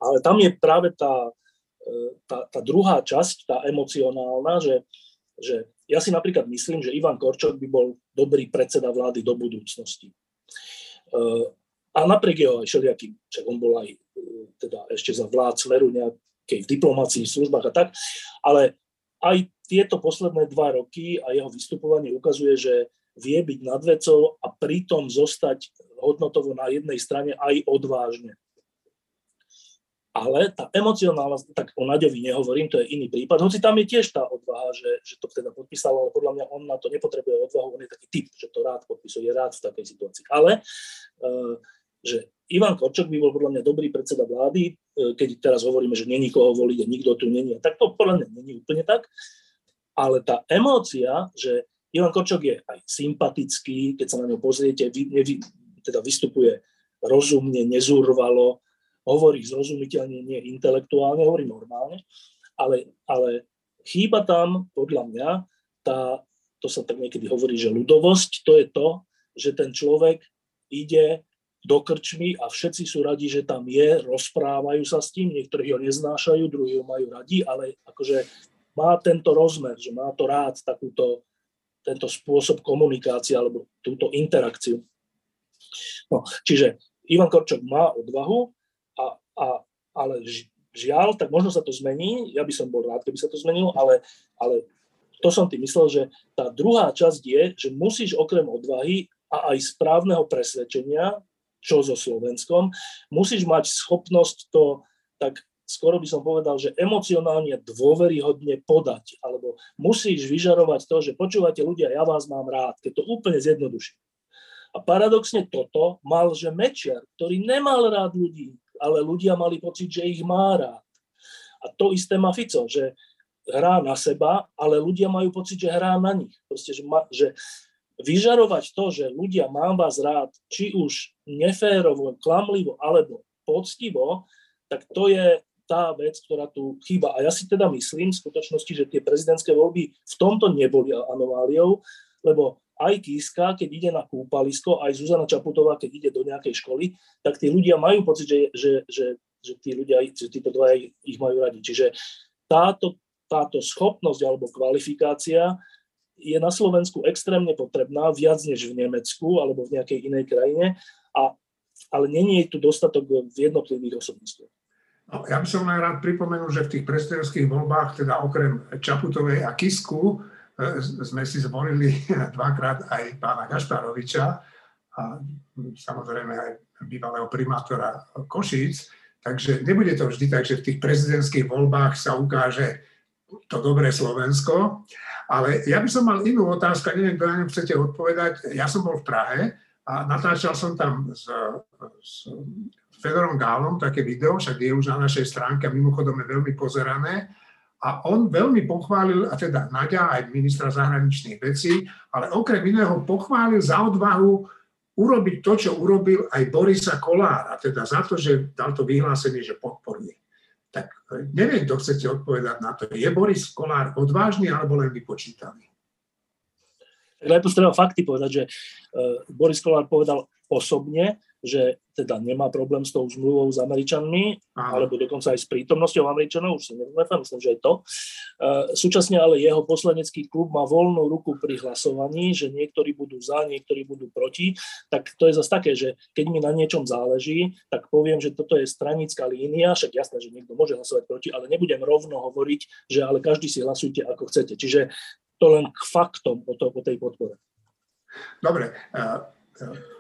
Ale tam je práve tá, e, tá, tá druhá časť, tá emocionálna, že, že ja si napríklad myslím, že Ivan Korčok by bol dobrý predseda vlády do budúcnosti. E, a napriek jeho aj všelijakým, však on bol aj e, teda ešte za vlád Smeru nejakej v diplomácii, v službách a tak, ale aj tieto posledné dva roky a jeho vystupovanie ukazuje, že vie byť nad vecou a pritom zostať hodnotovo na jednej strane aj odvážne. Ale tá emocionálna, tak o Naďovi nehovorím, to je iný prípad, hoci tam je tiež tá odvaha, že, že to teda podpísal, ale podľa mňa on na to nepotrebuje odvahu, on je taký typ, že to rád podpisuje, je rád v takej situácii. Ale uh, že Ivan Korčok by bol podľa mňa dobrý predseda vlády, e, keď teraz hovoríme, že není koho voliť a nikto tu není. Tak to podľa mňa není úplne tak. Ale tá emócia, že Ivan Korčok je aj sympatický, keď sa na ňo pozriete, vy, nevy, teda vystupuje rozumne, nezurvalo, hovorí zrozumiteľne, nie intelektuálne, hovorí normálne, ale, ale chýba tam podľa mňa tá, to sa tak niekedy hovorí, že ľudovosť, to je to, že ten človek ide do krčmy a všetci sú radi, že tam je, rozprávajú sa s tým, niektorí ho neznášajú, druhí ho majú radi, ale akože má tento rozmer, že má to rád takúto, tento spôsob komunikácie alebo túto interakciu. No, čiže Ivan Korčok má odvahu, a, a, ale žiaľ, tak možno sa to zmení, ja by som bol rád, keby sa to zmenilo, ale, ale to som tým myslel, že tá druhá časť je, že musíš okrem odvahy a aj správneho presvedčenia čo so Slovenskom. Musíš mať schopnosť to, tak skoro by som povedal, že emocionálne dôveryhodne podať, alebo musíš vyžarovať to, že počúvate ľudia, ja vás mám rád, keď to úplne zjednoduším. A paradoxne toto mal, že Mečiar, ktorý nemal rád ľudí, ale ľudia mali pocit, že ich má rád. A to isté má Fico, že hrá na seba, ale ľudia majú pocit, že hrá na nich. Proste, že, ma, že vyžarovať to, že ľudia mám vás rád, či už neférovo, klamlivo alebo poctivo, tak to je tá vec, ktorá tu chýba. A ja si teda myslím v skutočnosti, že tie prezidentské voľby v tomto neboli anomáliou, lebo aj Kiska, keď ide na kúpalisko, aj Zuzana Čaputová, keď ide do nejakej školy, tak tí ľudia majú pocit, že, že, že, že tí ľudia, že títo dva ich majú radi. Čiže táto, táto schopnosť alebo kvalifikácia je na Slovensku extrémne potrebná, viac než v Nemecku alebo v nejakej inej krajine, a, ale není tu dostatok v jednotlivých osobnostiach. No, ja by som len rád pripomenul, že v tých prezidentských voľbách, teda okrem Čaputovej a Kisku, sme si zvolili dvakrát aj pána Gašparoviča a samozrejme aj bývalého primátora Košíc. Takže nebude to vždy tak, že v tých prezidentských voľbách sa ukáže to dobré Slovensko. Ale ja by som mal inú otázku, neviem, kto na ňu chcete odpovedať. Ja som bol v Prahe a natáčal som tam s, s Fedorom Gálom také video, však je už na našej stránke a mimochodom je veľmi pozerané. A on veľmi pochválil, a teda Nadia aj ministra zahraničných vecí, ale okrem iného pochválil za odvahu urobiť to, čo urobil aj Borisa Kolára, teda za to, že dal to vyhlásenie, že podporuje. Tak e, neviem, kto chcete odpovedať na to. Je Boris Kolár odvážny alebo len vypočítaný? Najprv treba fakty povedať, že e, Boris Kolár povedal osobne, že teda nemá problém s tou zmluvou s Američanmi, Aha. alebo dokonca aj s prítomnosťou Američanov, už si neviem, myslím, že je to. E, súčasne ale jeho poslanecký klub má voľnú ruku pri hlasovaní, že niektorí budú za, niektorí budú proti, tak to je zase také, že keď mi na niečom záleží, tak poviem, že toto je stranická línia, však jasné, že niekto môže hlasovať proti, ale nebudem rovno hovoriť, že ale každý si hlasujte ako chcete. Čiže to len k faktom o, to, o tej podpore. Dobre, uh, uh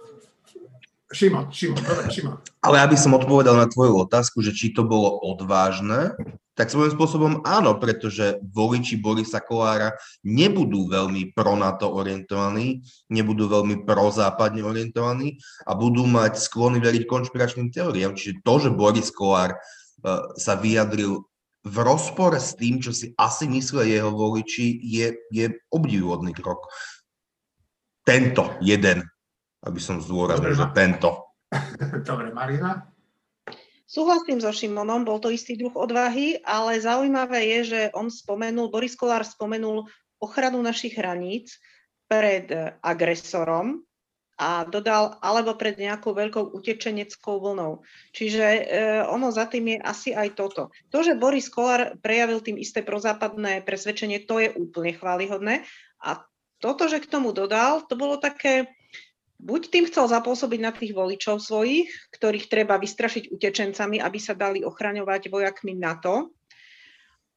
Šimon, Šimon, dobre, Šimon. Ale aby som odpovedal na tvoju otázku, že či to bolo odvážne, tak svojím spôsobom áno, pretože voliči Borisa Kolára nebudú veľmi pro-NATO orientovaní, nebudú veľmi prozápadne orientovaní a budú mať sklony veriť konšpiračným teóriám. Čiže to, že Boris Kolár uh, sa vyjadril v rozpore s tým, čo si asi myslia jeho voliči, je, je obdivuhodný krok. Tento jeden aby som zdôraznil, že tento. Dobre, Marina? Súhlasím so Šimonom, bol to istý druh odvahy, ale zaujímavé je, že on spomenul, Boris Kolár spomenul ochranu našich hraníc pred agresorom a dodal alebo pred nejakou veľkou utečeneckou vlnou. Čiže e, ono za tým je asi aj toto. To, že Boris Kolár prejavil tým isté prozápadné presvedčenie, to je úplne chválihodné. A toto, že k tomu dodal, to bolo také, buď tým chcel zapôsobiť na tých voličov svojich, ktorých treba vystrašiť utečencami, aby sa dali ochraňovať vojakmi NATO,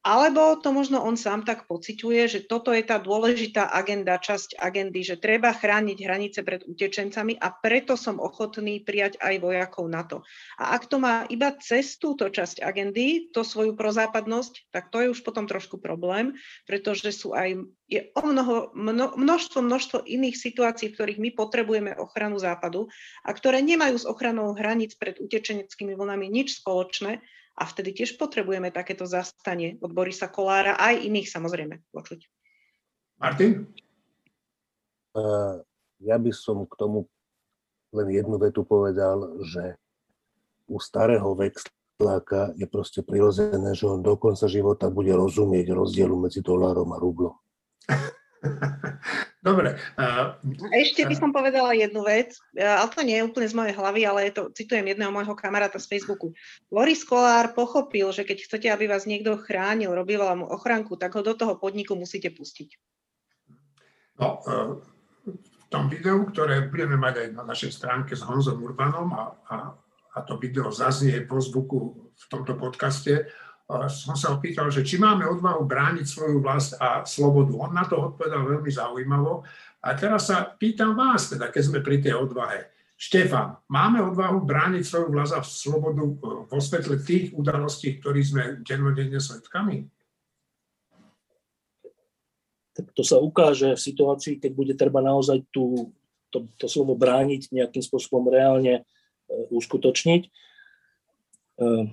alebo to možno on sám tak pociťuje, že toto je tá dôležitá agenda, časť agendy, že treba chrániť hranice pred utečencami a preto som ochotný prijať aj vojakov NATO. A ak to má iba cez túto časť agendy, to svoju prozápadnosť, tak to je už potom trošku problém, pretože sú aj je o mnoho, mno, množstvo, množstvo iných situácií, v ktorých my potrebujeme ochranu západu a ktoré nemajú s ochranou hraníc pred utečeneckými vlnami nič spoločné, a vtedy tiež potrebujeme takéto zastanie od Borisa Kolára, aj iných samozrejme počuť. Martin? Ja by som k tomu len jednu vetu povedal, že u starého vexláka je proste prirodzené, že on do konca života bude rozumieť rozdielu medzi dolárom a rublom. Dobre. A ešte by som povedala jednu vec, ale to nie je úplne z mojej hlavy, ale je to, citujem jedného môjho kamaráta z Facebooku. Loris Kolár pochopil, že keď chcete, aby vás niekto chránil, robil vám ochranku, tak ho do toho podniku musíte pustiť. No, e, v tom videu, ktoré budeme mať aj na našej stránke s Honzom Urbanom a, a, a to video zaznie po zvuku v tomto podcaste, som sa opýtal, že či máme odvahu brániť svoju vlast a slobodu. On na to odpovedal veľmi zaujímavo. A teraz sa pýtam vás, teda, keď sme pri tej odvahe. Štefan, máme odvahu brániť svoju vlast a slobodu e, vo svetle tých udalostí, ktorých sme dennodenne svetkami? Tak to sa ukáže v situácii, keď bude treba naozaj tú, to, to slovo brániť nejakým spôsobom reálne uh, uskutočniť. Uh,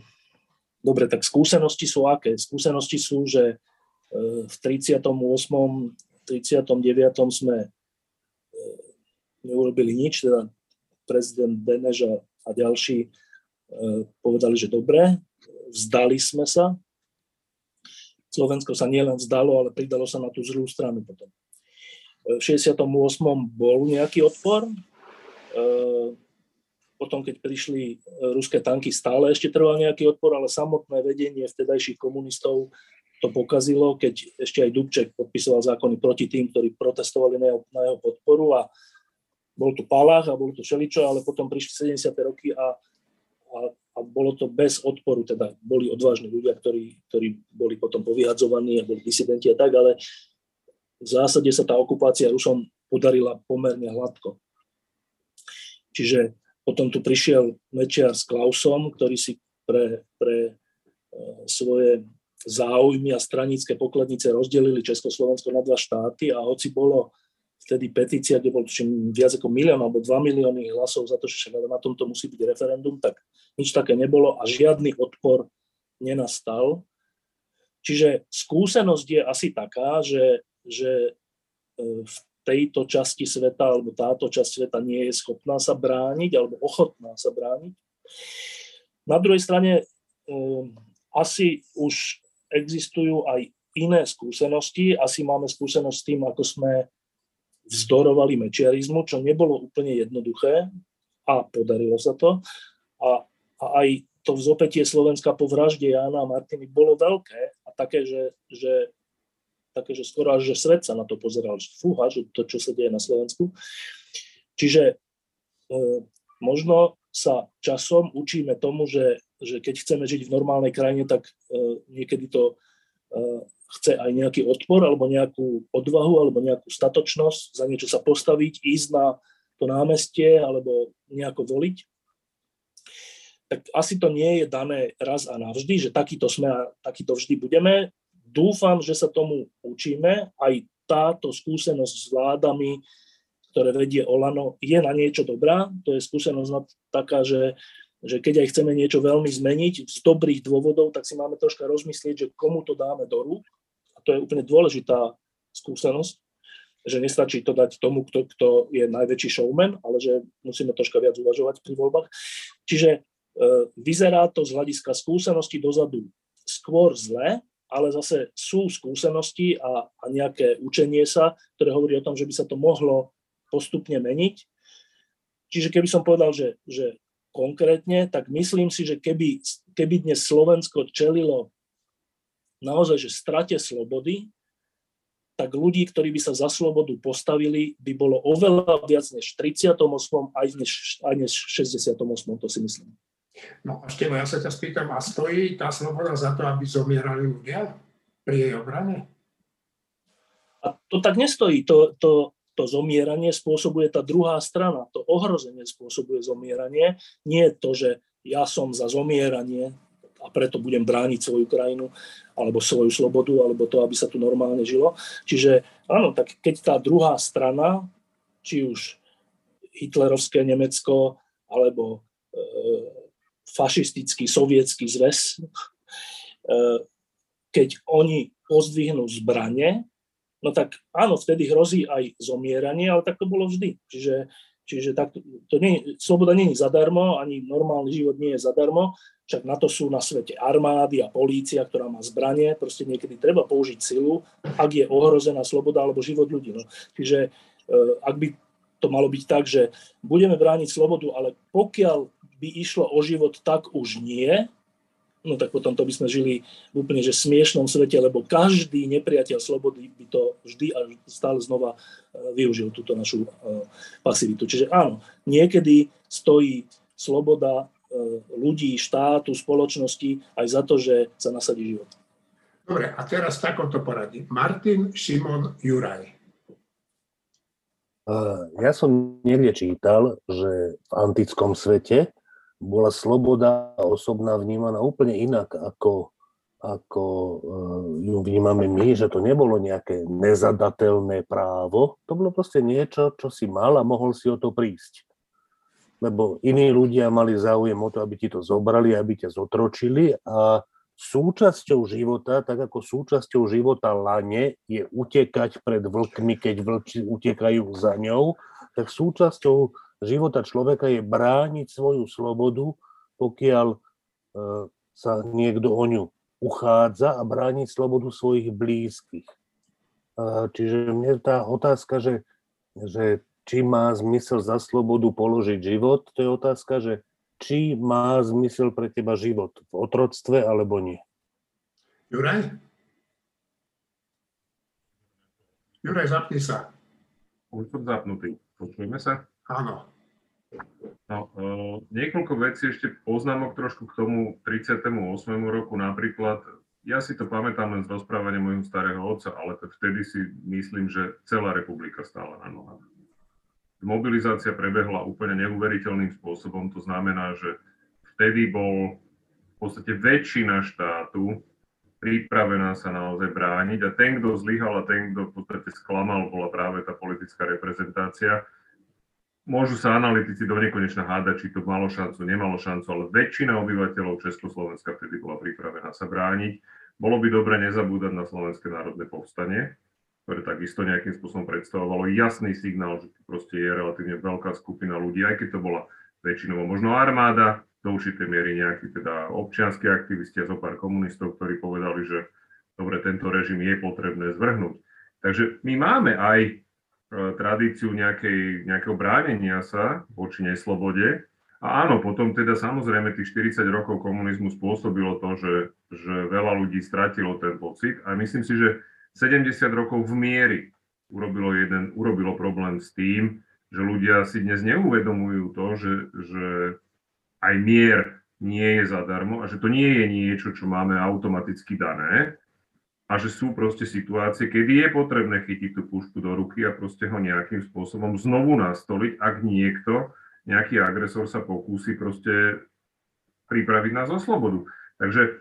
Dobre, tak skúsenosti sú aké? Skúsenosti sú, že e, v 38. 39. sme e, neurobili nič, teda prezident Beneš a ďalší e, povedali, že dobre, vzdali sme sa. Slovensko sa nielen vzdalo, ale pridalo sa na tú zlú stranu potom. V 68. bol nejaký odpor, potom, keď prišli e, ruské tanky, stále ešte trval nejaký odpor, ale samotné vedenie vtedajších komunistov to pokazilo, keď ešte aj Dubček podpisoval zákony proti tým, ktorí protestovali na jeho, na jeho podporu a bol tu palách a bolo tu všeličo, ale potom prišli 70. roky a, a, a bolo to bez odporu, teda boli odvážni ľudia, ktorí, ktorí boli potom povyhadzovaní a boli disidenti a tak, ale v zásade sa tá okupácia Rusom podarila pomerne hladko. Čiže potom tu prišiel Mečiar s Klausom, ktorí si pre, pre e, svoje záujmy a stranické pokladnice rozdelili Československo na dva štáty a hoci bolo vtedy petícia, kde bol tuším viac ako milión alebo dva milióny hlasov za to, že na tomto musí byť referendum, tak nič také nebolo a žiadny odpor nenastal. Čiže skúsenosť je asi taká, že, že e, v tejto časti sveta alebo táto časť sveta nie je schopná sa brániť alebo ochotná sa brániť. Na druhej strane um, asi už existujú aj iné skúsenosti. Asi máme skúsenosť s tým, ako sme vzdorovali mečiarizmu, čo nebolo úplne jednoduché a podarilo sa to. A, a aj to vzopetie Slovenska po vražde Jána a Martiny bolo veľké a také, že, že také, že skoro až, že svet sa na to pozeral, že fúha, že to, čo sa deje na Slovensku. Čiže e, možno sa časom učíme tomu, že, že keď chceme žiť v normálnej krajine, tak e, niekedy to e, chce aj nejaký odpor, alebo nejakú odvahu, alebo nejakú statočnosť, za niečo sa postaviť, ísť na to námestie, alebo nejako voliť. Tak asi to nie je dané raz a navždy, že takýto sme a takýto vždy budeme dúfam, že sa tomu učíme. Aj táto skúsenosť s vládami, ktoré vedie Olano, je na niečo dobrá. To je skúsenosť taká, že, že keď aj chceme niečo veľmi zmeniť z dobrých dôvodov, tak si máme troška rozmyslieť, že komu to dáme do rúk. A to je úplne dôležitá skúsenosť, že nestačí to dať tomu, kto, kto je najväčší showman, ale že musíme troška viac uvažovať pri voľbách. Čiže e, vyzerá to z hľadiska skúsenosti dozadu skôr zle, ale zase sú skúsenosti a, a nejaké učenie sa, ktoré hovorí o tom, že by sa to mohlo postupne meniť. Čiže keby som povedal, že, že konkrétne, tak myslím si, že keby, keby dnes Slovensko čelilo naozaj, že strate slobody, tak ľudí, ktorí by sa za slobodu postavili, by bolo oveľa viac než v 38. aj než, v 68. to si myslím. No a Števo, ja sa ťa spýtam, a stojí tá sloboda za to, aby zomierali ľudia? pri jej obrane? A to tak nestojí. To, to, to zomieranie spôsobuje tá druhá strana. To ohrozenie spôsobuje zomieranie. Nie to, že ja som za zomieranie a preto budem brániť svoju krajinu alebo svoju slobodu, alebo to, aby sa tu normálne žilo. Čiže áno, tak keď tá druhá strana, či už hitlerovské Nemecko alebo e, fašistický sovietský zväz, e, keď oni pozdvihnú zbranie, no tak áno, vtedy hrozí aj zomieranie, ale tak to bolo vždy. Čiže, čiže tak, to nie, sloboda nie je zadarmo, ani normálny život nie je zadarmo, však na to sú na svete armády a polícia, ktorá má zbranie, proste niekedy treba použiť silu, ak je ohrozená sloboda alebo život ľudí. No. Čiže e, ak by to malo byť tak, že budeme brániť slobodu, ale pokiaľ by išlo o život, tak už nie, no tak potom to by sme žili v úplne že smiešnom svete, lebo každý nepriateľ slobody by to vždy a stále znova e, využil túto našu e, pasivitu. Čiže áno, niekedy stojí sloboda e, ľudí, štátu, spoločnosti aj za to, že sa nasadí život. Dobre, a teraz takomto poradí. Martin, Šimon, Juraj. Ja som niekde čítal, že v antickom svete bola sloboda osobná vnímaná úplne inak, ako, ako eh, ju vnímame my, že to nebolo nejaké nezadateľné právo, to bolo proste niečo, čo si mal a mohol si o to prísť. Lebo iní ľudia mali záujem o to, aby ti to zobrali, aby ťa zotročili a súčasťou života, tak ako súčasťou života lane je utekať pred vlkmi, keď vlči utekajú za ňou, tak súčasťou života človeka je brániť svoju slobodu, pokiaľ e, sa niekto o ňu uchádza a brániť slobodu svojich blízkych. Čiže mne tá otázka, že, že či má zmysel za slobodu položiť život, to je otázka, že či má zmysel pre teba život v otroctve alebo nie. Juraj? Juraj, zapni sa. Už som zapnutý. Počujeme sa? Áno. No, e, niekoľko vecí ešte poznámok trošku k tomu 38. roku napríklad. Ja si to pamätám len z rozprávania môjho starého otca, ale vtedy si myslím, že celá republika stála na nohách. Mobilizácia prebehla úplne neuveriteľným spôsobom. To znamená, že vtedy bol v podstate väčšina štátu pripravená sa naozaj brániť a ten, kto zlyhal a ten, kto v podstate sklamal, bola práve tá politická reprezentácia môžu sa analytici do nekonečna hádať, či to malo šancu, nemalo šancu, ale väčšina obyvateľov Československa vtedy bola pripravená sa brániť. Bolo by dobre nezabúdať na Slovenské národné povstanie, ktoré takisto nejakým spôsobom predstavovalo jasný signál, že proste je relatívne veľká skupina ľudí, aj keď to bola väčšinou možno armáda, do určitej miery nejakí teda občianskí aktivisti a zo pár komunistov, ktorí povedali, že dobre, tento režim je potrebné zvrhnúť. Takže my máme aj tradíciu nejakej, nejakého bránenia sa voči neslobode. A áno, potom teda samozrejme tých 40 rokov komunizmu spôsobilo to, že, že veľa ľudí stratilo ten pocit a myslím si, že 70 rokov v miery urobilo, jeden, urobilo problém s tým, že ľudia si dnes neuvedomujú to, že, že aj mier nie je zadarmo a že to nie je niečo, čo máme automaticky dané, a že sú proste situácie, kedy je potrebné chytiť tú pušku do ruky a proste ho nejakým spôsobom znovu nastoliť, ak niekto, nejaký agresor sa pokúsi proste pripraviť nás o slobodu. Takže e,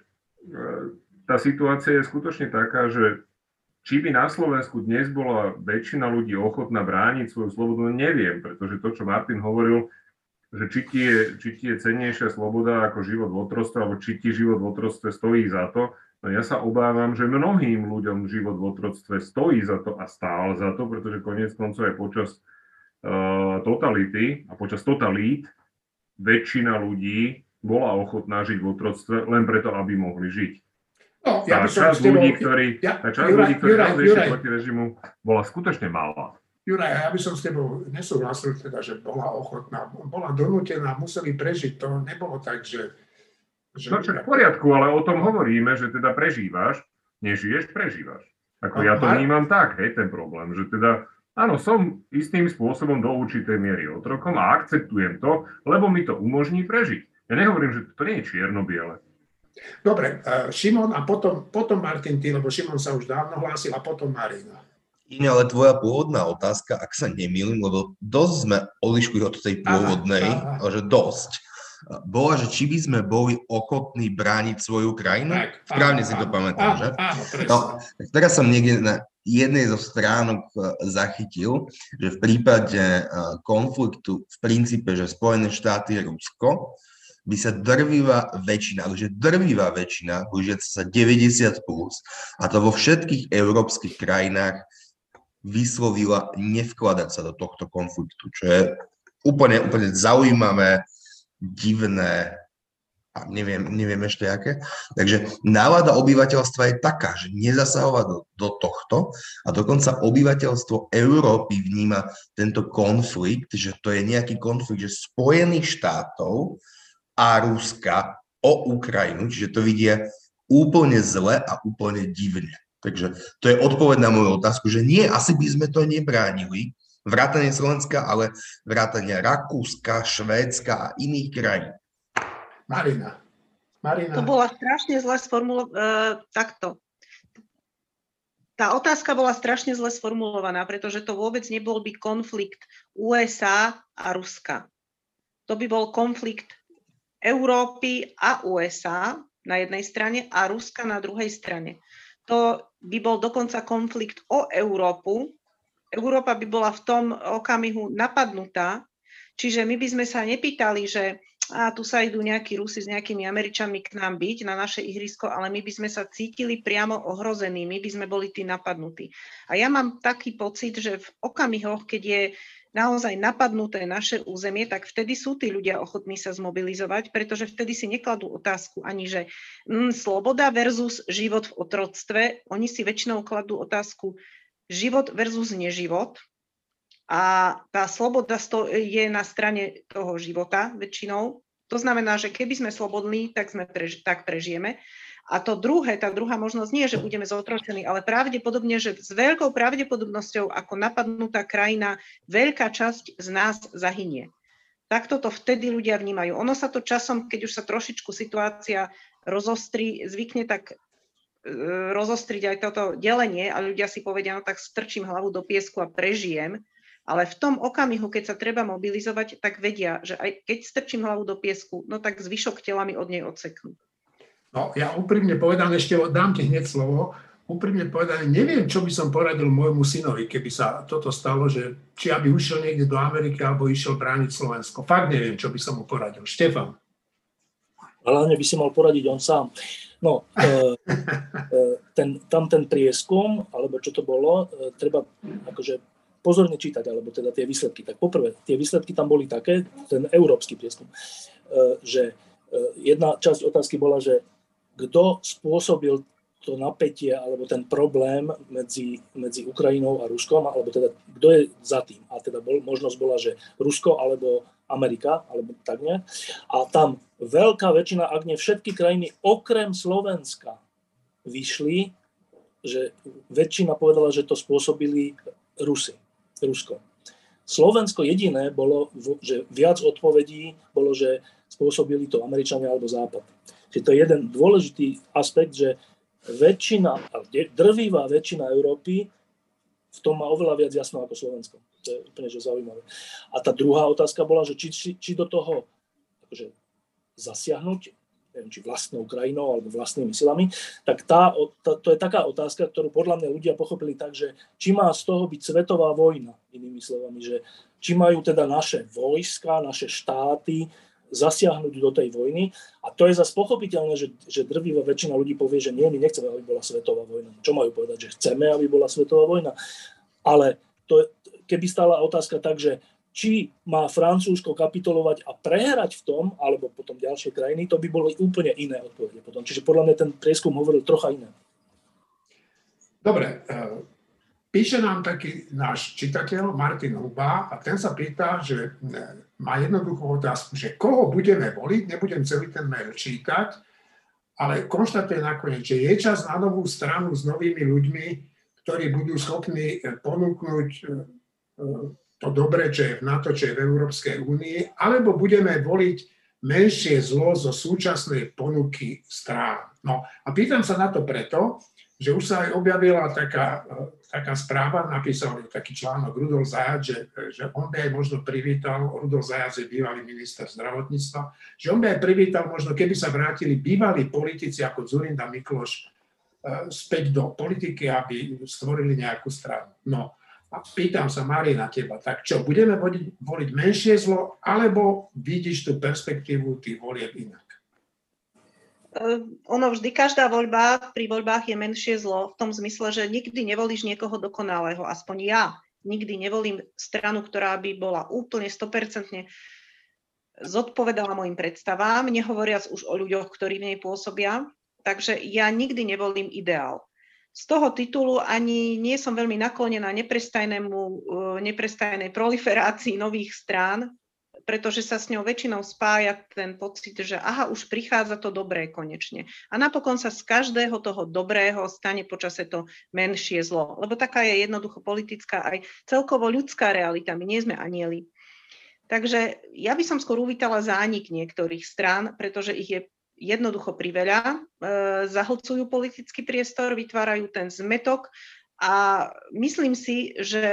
tá situácia je skutočne taká, že či by na Slovensku dnes bola väčšina ľudí ochotná brániť svoju slobodu, no neviem, pretože to, čo Martin hovoril, že či ti, je, či ti je cennejšia sloboda ako život v otrostve, alebo či ti život v otrostve stojí za to, ja sa obávam, že mnohým ľuďom život v otroctve stojí za to a stál za to, pretože koniec koncov aj počas uh, totality a počas totalít väčšina ľudí bola ochotná žiť v otroctve len preto, aby mohli žiť. No, ja tá časť ľudí, ktorí, ja, tá časť Juraj, ľudí, ktorí Juraj, Juraj, proti režimu, bola skutočne malá. Juraj, ja by som s tebou nesúhlasil teda, že bola ochotná. Bola donútená, museli prežiť. To nebolo tak, že že... No čo v poriadku, ale o tom hovoríme, že teda prežívaš, nežiješ, prežívaš. Ako ja to vnímam tak, hej, ten problém, že teda áno, som istým spôsobom do určitej miery otrokom a akceptujem to, lebo mi to umožní prežiť. Ja nehovorím, že to nie je čierno-biele. Dobre, Šimon a potom, potom Martin, ty, lebo Šimon sa už dávno hlásil a potom Marina. Iné, ale tvoja pôvodná otázka, ak sa nemýlim, lebo dosť sme odliškujú od tej pôvodnej, aha, aha. že dosť, bola, že či by sme boli ochotní brániť svoju krajinu? Tak, Správne áno, si to pamätám, áno, že? Áno, no, teraz som niekde na jednej zo stránok e, zachytil, že v prípade e, konfliktu v princípe, že Spojené štáty a Rusko, by sa drvivá väčšina, že drvivá väčšina, blížiaca sa 90+, plus, a to vo všetkých európskych krajinách vyslovila nevkladať sa do tohto konfliktu, čo je úplne, úplne zaujímavé, divné a neviem, neviem ešte aké. Takže nálada obyvateľstva je taká, že nezasahovať do, do tohto a dokonca obyvateľstvo Európy vníma tento konflikt, že to je nejaký konflikt, že Spojených štátov a Ruska o Ukrajinu, čiže to vidia úplne zle a úplne divne. Takže to je odpoveď na moju otázku, že nie, asi by sme to nebránili, vrátane Slovenska, ale vrátane Rakúska, Švédska a iných krajín. Marina. Marina. To bola strašne zle sformulovaná. Uh, takto. Tá otázka bola strašne zle sformulovaná, pretože to vôbec nebol by konflikt USA a Ruska. To by bol konflikt Európy a USA na jednej strane a Ruska na druhej strane to by bol dokonca konflikt o Európu. Európa by bola v tom okamihu napadnutá, čiže my by sme sa nepýtali, že a tu sa idú nejakí Rusi s nejakými Američanmi k nám byť na naše ihrisko, ale my by sme sa cítili priamo ohrození, my by sme boli tí napadnutí. A ja mám taký pocit, že v okamihoch, keď je naozaj napadnuté naše územie, tak vtedy sú tí ľudia ochotní sa zmobilizovať, pretože vtedy si nekladú otázku ani, že hm, sloboda versus život v otroctve. Oni si väčšinou kladú otázku život versus neživot. A tá sloboda je na strane toho života väčšinou. To znamená, že keby sme slobodní, tak, sme prež, tak prežijeme. A to druhé, tá druhá možnosť nie, že budeme zotročení, ale pravdepodobne, že s veľkou pravdepodobnosťou ako napadnutá krajina veľká časť z nás zahynie. Takto to vtedy ľudia vnímajú. Ono sa to časom, keď už sa trošičku situácia rozostri, zvykne tak rozostriť aj toto delenie a ľudia si povedia, no tak strčím hlavu do piesku a prežijem. Ale v tom okamihu, keď sa treba mobilizovať, tak vedia, že aj keď strčím hlavu do piesku, no tak zvyšok tela mi od nej odseknú. No ja úprimne povedané, ešte dám ti hneď slovo, úprimne povedané, neviem, čo by som poradil môjmu synovi, keby sa toto stalo, že či aby ušiel niekde do Ameriky, alebo išiel brániť Slovensko. Fakt neviem, čo by som mu poradil. Štefan. Hlavne by si mal poradiť on sám. No, e, e, ten, tam ten prieskum, alebo čo to bolo, e, treba akože pozorne čítať, alebo teda tie výsledky. Tak poprvé, tie výsledky tam boli také, ten európsky prieskum, že jedna časť otázky bola, že kto spôsobil to napätie alebo ten problém medzi, medzi Ukrajinou a Ruskom, alebo teda kto je za tým. A teda bol, možnosť bola, že Rusko alebo Amerika, alebo tak nie. A tam veľká väčšina, ak nie všetky krajiny, okrem Slovenska, vyšli, že väčšina povedala, že to spôsobili Rusy, Rusko. Slovensko jediné bolo, že viac odpovedí bolo, že spôsobili to Američania alebo Západ. Čiže to je jeden dôležitý aspekt, že väčšina, drvivá väčšina Európy v tom má oveľa viac jasno ako Slovensko. To je úplne že zaujímavé. A tá druhá otázka bola, že či, či, či do toho akože, zasiahnuť, neviem, či vlastnou krajinou alebo vlastnými silami, tak tá, tá, to je taká otázka, ktorú podľa mňa ľudia pochopili tak, že či má z toho byť svetová vojna, inými slovami, že či majú teda naše vojska, naše štáty zasiahnuť do tej vojny. A to je zase pochopiteľné, že, že drvivá väčšina ľudí povie, že nie, my nechceme, aby bola svetová vojna. Čo majú povedať? Že chceme, aby bola svetová vojna. Ale to, keby stála otázka tak, že či má Francúzsko kapitolovať a prehrať v tom, alebo potom ďalšie krajiny, to by boli úplne iné odpovede potom. Čiže podľa mňa ten prieskum hovoril trocha iné. Dobre, Píše nám taký náš čitateľ Martin Huba a ten sa pýta, že e, má jednoduchú otázku, že koho budeme voliť, nebudem celý ten mail čítať, ale konštatuje nakoniec, že je čas na novú stranu s novými ľuďmi, ktorí budú schopní e, ponúknuť e, to dobré, čo je v NATO, čo je v Európskej únii, alebo budeme voliť menšie zlo zo súčasnej ponuky strán. No a pýtam sa na to preto, že už sa aj objavila taká, taká správa, napísal taký článok Rudolf Zajac, že, že on by aj možno privítal, Rudolf Zajac je bývalý minister zdravotníctva, že on by aj privítal možno, keby sa vrátili bývalí politici ako Zurinda Mikloš e, späť do politiky, aby stvorili nejakú stranu. No, a pýtam sa, Mári, na teba, tak čo, budeme voliť, voliť menšie zlo, alebo vidíš tú perspektívu tých volieb inak? Uh, ono vždy, každá voľba pri voľbách je menšie zlo v tom zmysle, že nikdy nevolíš niekoho dokonalého, aspoň ja nikdy nevolím stranu, ktorá by bola úplne 100% zodpovedala mojim predstavám, nehovoriac už o ľuďoch, ktorí v nej pôsobia. Takže ja nikdy nevolím ideál z toho titulu ani nie som veľmi naklonená neprestajnému, eh, neprestajnej proliferácii nových strán, pretože sa s ňou väčšinou spája ten pocit, že aha, už prichádza to dobré konečne. A napokon sa z každého toho dobrého stane počase to menšie zlo. Lebo taká je jednoducho politická aj celkovo ľudská realita. My nie sme anieli. Takže ja by som skôr uvítala zánik niektorých strán, pretože ich je jednoducho priveľa, e, zahlcujú politický priestor, vytvárajú ten zmetok a myslím si, že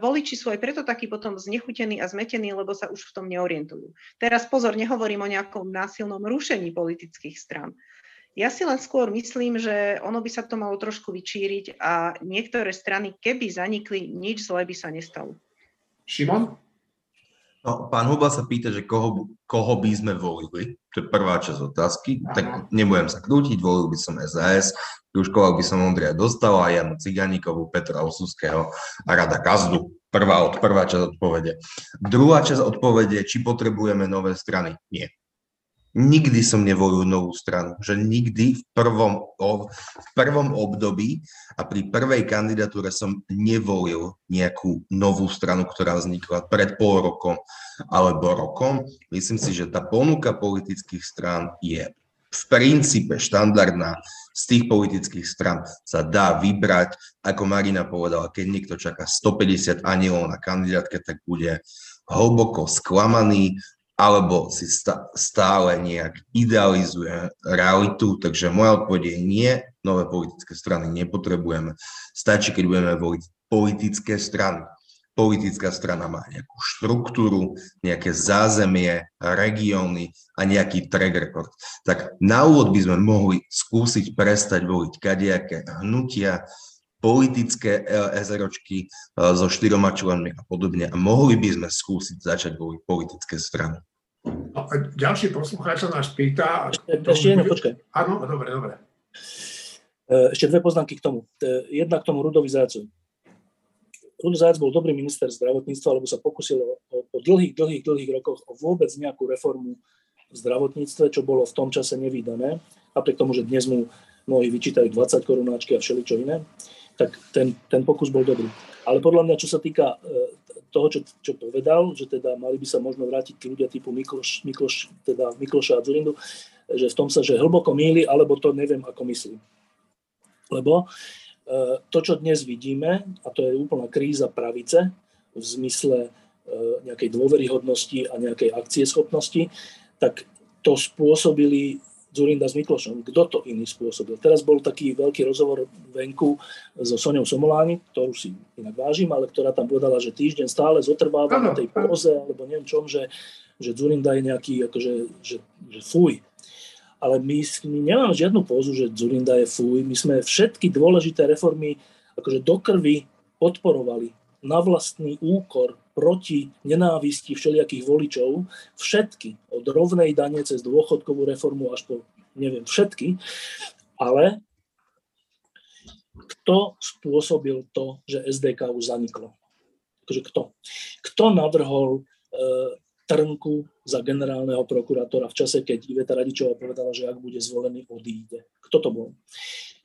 voliči sú aj preto takí potom znechutení a zmetení, lebo sa už v tom neorientujú. Teraz pozor, nehovorím o nejakom násilnom rušení politických strán. Ja si len skôr myslím, že ono by sa to malo trošku vyčíriť a niektoré strany, keby zanikli, nič zlé by sa nestalo. Šimon? No, pán Huba sa pýta, že koho, koho by sme volili. To je prvá časť otázky. Aha. Tak nebudem sa krútiť, volil by som SAS, Kruškoval by som Ondreja Dostala, Janu Ciganíkovú, Petra Osuského a Rada Kazdu. Prvá, od, prvá časť odpovede. Druhá časť odpovede, či potrebujeme nové strany. Nie nikdy som nevolil novú stranu. Že nikdy v prvom, v prvom období a pri prvej kandidatúre som nevolil nejakú novú stranu, ktorá vznikla pred pol rokom alebo rokom. Myslím si, že tá ponuka politických strán je v princípe štandardná. Z tých politických stran sa dá vybrať, ako Marina povedala, keď niekto čaká 150 anielov na kandidátke, tak bude hlboko sklamaný, alebo si stále nejak idealizuje realitu. Takže moja odpoveď je nie, nové politické strany nepotrebujeme. Stačí, keď budeme voliť politické strany. Politická strana má nejakú štruktúru, nejaké zázemie, regióny a nejaký track record. Tak na úvod by sme mohli skúsiť prestať voliť kadejaké hnutia, politické SROčky e, so štyroma členmi a podobne. A mohli by sme skúsiť začať voliť politické strany. No, ďalší poslucháč sa nás pýta... Ešte jedno, počkaj. Áno, dobre, dobre. E, ešte dve poznámky k tomu. E, jedna k tomu Rudovi Zajacovi. Rudo Zajac bol dobrý minister zdravotníctva, lebo sa pokusil o, po dlhých, dlhých, dlhých rokoch o vôbec nejakú reformu v zdravotníctve, čo bolo v tom čase nevydané. Napriek tomu, že dnes mu mnohí vyčítajú 20 korunáčky a všeličo iné, tak ten, ten pokus bol dobrý. Ale podľa mňa, čo sa týka e, toho, čo, čo povedal, že teda mali by sa možno vrátiť tí ľudia typu Mikloš, Mikloš, teda Mikloša a Zurindu, že v tom sa, že hlboko míli, alebo to neviem, ako myslím. Lebo e, to, čo dnes vidíme, a to je úplná kríza pravice v zmysle e, nejakej dôveryhodnosti a nejakej akcieschopnosti, tak to spôsobili Zurinda s Miklošom. Kto to iný spôsobil? Teraz bol taký veľký rozhovor venku so Soňou Somoláni, ktorú si inak vážim, ale ktorá tam povedala, že týždeň stále zotrváva na tej póze, alebo neviem čom, že, že Zurinda je nejaký, akože, že, že fuj. Ale my, my nemáme žiadnu pózu, že Zurinda je fuj. My sme všetky dôležité reformy akože do krvi podporovali na vlastný úkor proti nenávisti všelijakých voličov, všetky, od rovnej dane cez dôchodkovú reformu až po, neviem, všetky, ale kto spôsobil to, že SDK už zaniklo? Takže kto? Kto navrhol e, Trnku za generálneho prokurátora v čase, keď Iveta Radičová povedala, že ak bude zvolený, odíde? Kto to bol?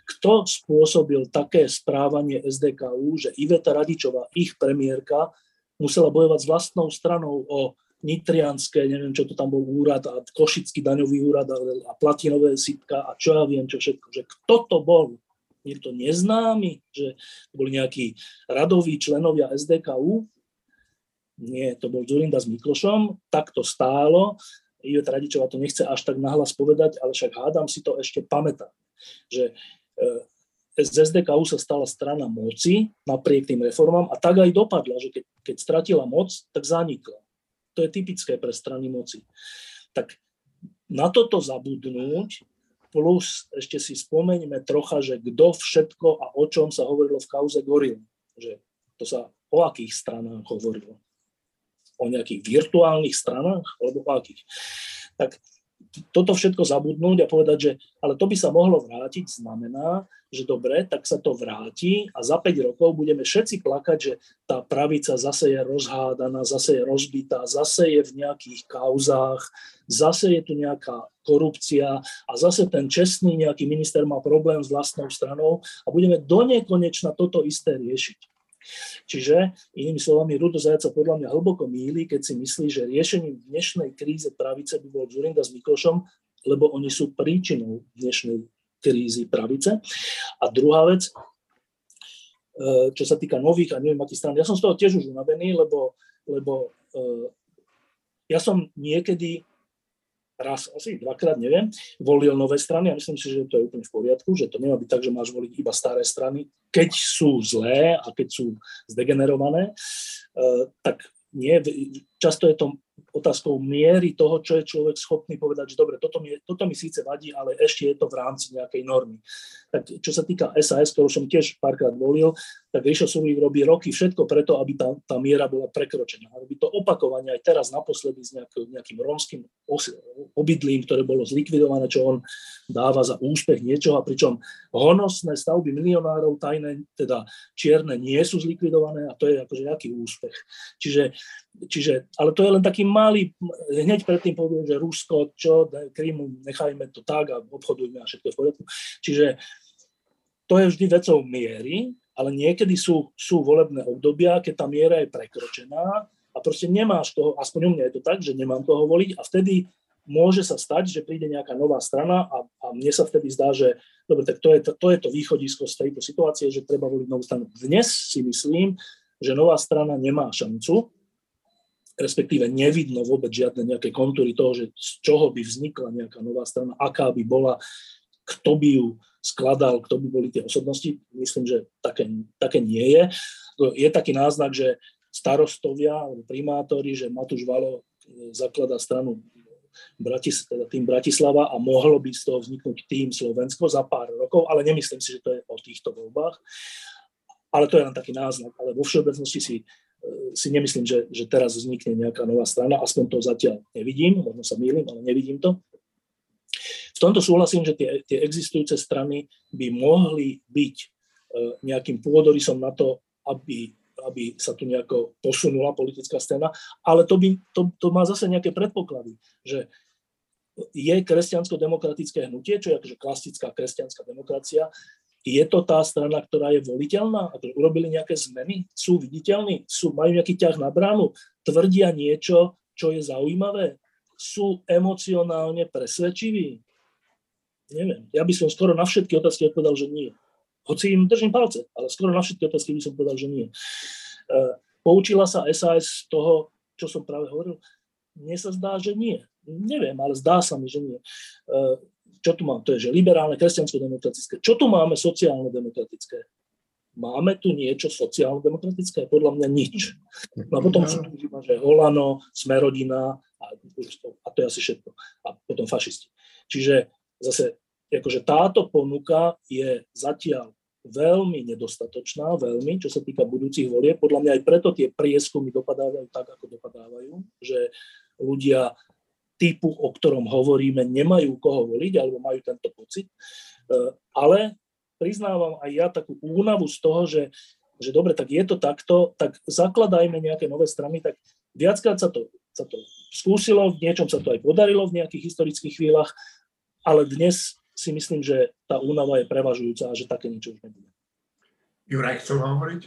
Kto spôsobil také správanie SDKU, že Iveta Radičová, ich premiérka, musela bojovať s vlastnou stranou o nitrianské, neviem, čo to tam bol úrad a košický daňový úrad a, platinové sitka a čo ja viem, čo všetko. Že kto to bol? Niekto neznámy? Že to boli nejakí radoví členovia SDKU? Nie, to bol Zurinda s Miklošom, tak to stálo. Iveta Radičová to nechce až tak nahlas povedať, ale však hádam si to ešte pamätá, že e, z SDKU sa stala strana moci napriek tým reformám a tak aj dopadla, že keď, keď stratila moc, tak zanikla. To je typické pre strany moci. Tak na toto zabudnúť, plus ešte si spomeňme trocha, že kto všetko a o čom sa hovorilo v kauze Goril. Že to sa o akých stranách hovorilo o nejakých virtuálnych stranách, alebo o akých. Tak toto všetko zabudnúť a povedať, že ale to by sa mohlo vrátiť, znamená, že dobre, tak sa to vráti a za 5 rokov budeme všetci plakať, že tá pravica zase je rozhádaná, zase je rozbitá, zase je v nejakých kauzách, zase je tu nejaká korupcia a zase ten čestný nejaký minister má problém s vlastnou stranou a budeme do nekonečna toto isté riešiť. Čiže, inými slovami, Rudo Zajaca podľa mňa hlboko míli, keď si myslí, že riešením dnešnej kríze pravice by bol Zurinda s Miklošom, lebo oni sú príčinou dnešnej krízy pravice. A druhá vec, e, čo sa týka nových a neviem akých stran, ja som z toho tiež už unavený, lebo, lebo e, ja som niekedy raz, asi dvakrát, neviem, volil nové strany. A myslím si, že to je úplne v poriadku, že to nemá byť tak, že máš voliť iba staré strany, keď sú zlé a keď sú zdegenerované, uh, tak nie, často je to otázkou miery toho, čo je človek schopný povedať, že dobre, toto mi, toto mi síce vadí, ale ešte je to v rámci nejakej normy. Tak čo sa týka SAS, ktorú som tiež párkrát volil, tak Ríšo Sulík robí roky všetko preto, aby tá, tá miera bola prekročená. Robí to opakovane aj teraz naposledy s nejakým, nejakým rómskym obydlím, ktoré bolo zlikvidované, čo on dáva za úspech niečoho, a pričom honosné stavby milionárov, tajné, teda čierne, nie sú zlikvidované a to je akože nejaký úspech. Čiže Čiže, ale to je len taký malý, hneď predtým poviem, že Rusko, čo, Krym, nechajme to tak a obchodujme a všetko v poriadku. Čiže to je vždy vecou miery, ale niekedy sú, sú volebné obdobia, keď tá miera je prekročená a proste nemáš toho, aspoň u mňa je to tak, že nemám koho voliť a vtedy môže sa stať, že príde nejaká nová strana a, a mne sa vtedy zdá, že dobre, tak to je to, to je to východisko z tejto situácie, že treba voliť novú stranu. Dnes si myslím, že nová strana nemá šancu, respektíve nevidno vôbec žiadne nejaké kontúry toho, že z čoho by vznikla nejaká nová strana, aká by bola, kto by ju skladal, kto by boli tie osobnosti. Myslím, že také, také nie je. Je taký náznak, že starostovia alebo primátori, že Matúš Valo e, zakladá stranu Bratis, teda tým Bratislava a mohlo by z toho vzniknúť tým Slovensko za pár rokov, ale nemyslím si, že to je o týchto voľbách. Ale to je len taký náznak. Ale vo všeobecnosti si si nemyslím, že, že teraz vznikne nejaká nová strana, aspoň to zatiaľ nevidím, možno sa mýlim, ale nevidím to. V tomto súhlasím, že tie, tie existujúce strany by mohli byť e, nejakým pôdorysom na to, aby, aby sa tu nejako posunula politická scéna, ale to, by, to, to má zase nejaké predpoklady, že je kresťansko-demokratické hnutie, čo je akože klasická kresťanská demokracia, je to tá strana, ktorá je voliteľná? A urobili nejaké zmeny? Sú viditeľní? Sú, majú nejaký ťah na bránu? Tvrdia niečo, čo je zaujímavé? Sú emocionálne presvedčiví? Neviem. Ja by som skoro na všetky otázky odpovedal, že nie. Hoci im držím palce, ale skoro na všetky otázky by som povedal, že nie. E, poučila sa SAS z toho, čo som práve hovoril? Mne sa zdá, že nie. Neviem, ale zdá sa mi, že nie. Čo tu mám? To je, že liberálne, kresťansko-demokratické. Čo tu máme sociálno-demokratické? Máme tu niečo sociálno-demokratické? Podľa mňa nič. No a potom sú tu iba, že Holano, Smerodina a, a to je asi všetko. A potom fašisti. Čiže zase akože táto ponuka je zatiaľ veľmi nedostatočná, veľmi, čo sa týka budúcich volie. Podľa mňa aj preto tie prieskumy dopadávajú tak, ako dopadávajú, že ľudia typu, o ktorom hovoríme, nemajú koho voliť alebo majú tento pocit. E, ale priznávam aj ja takú únavu z toho, že, že dobre, tak je to takto, tak zakladajme nejaké nové strany, tak viackrát sa to, sa to skúsilo, v niečom sa to aj podarilo v nejakých historických chvíľach, ale dnes si myslím, že tá únava je prevažujúca a že také niečo už nebude. Juraj chcel hovoriť?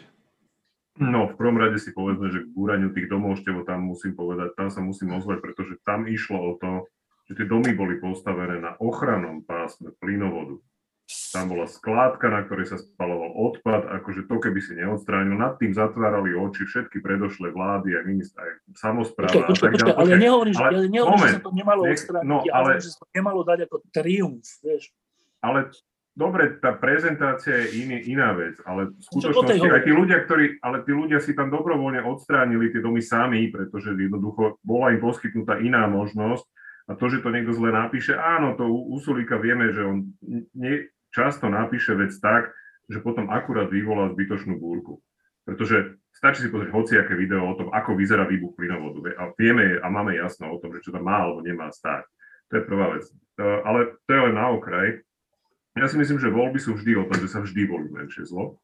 No, v prvom rade si povedzme, že k búraniu tých domov tam musím povedať, tam sa musím ozvať, pretože tam išlo o to, že tie domy boli postavené na ochrannom pásme plynovodu. tam bola skládka, na ktorej sa spaloval odpad, akože to keby si neodstránil, nad tým zatvárali oči všetky predošlé vlády a ministra, aj samozpráva. Počkaj, počkaj, počkaj, ale ja nehovorím, že, ja nehovorím že sa to nemalo nech, odstrániť, no, ale, ale že sa to nemalo dať ako triumf, vieš. Ale dobre, tá prezentácia je iný, iná vec, ale v skutočnosti aj tí ľudia, ktorí, ale tí ľudia si tam dobrovoľne odstránili tie domy sami, pretože jednoducho bola im poskytnutá iná možnosť a to, že to niekto zle napíše, áno, to u, u Sulíka vieme, že on nie, často napíše vec tak, že potom akurát vyvolá zbytočnú búrku. Pretože stačí si pozrieť hociaké video o tom, ako vyzerá výbuch plynovodu. A vieme a máme jasno o tom, že čo tam má alebo nemá stáť. To je prvá vec. Ale to je len na okraj. Ja si myslím, že voľby sú vždy o tom, že sa vždy volí menšie zlo.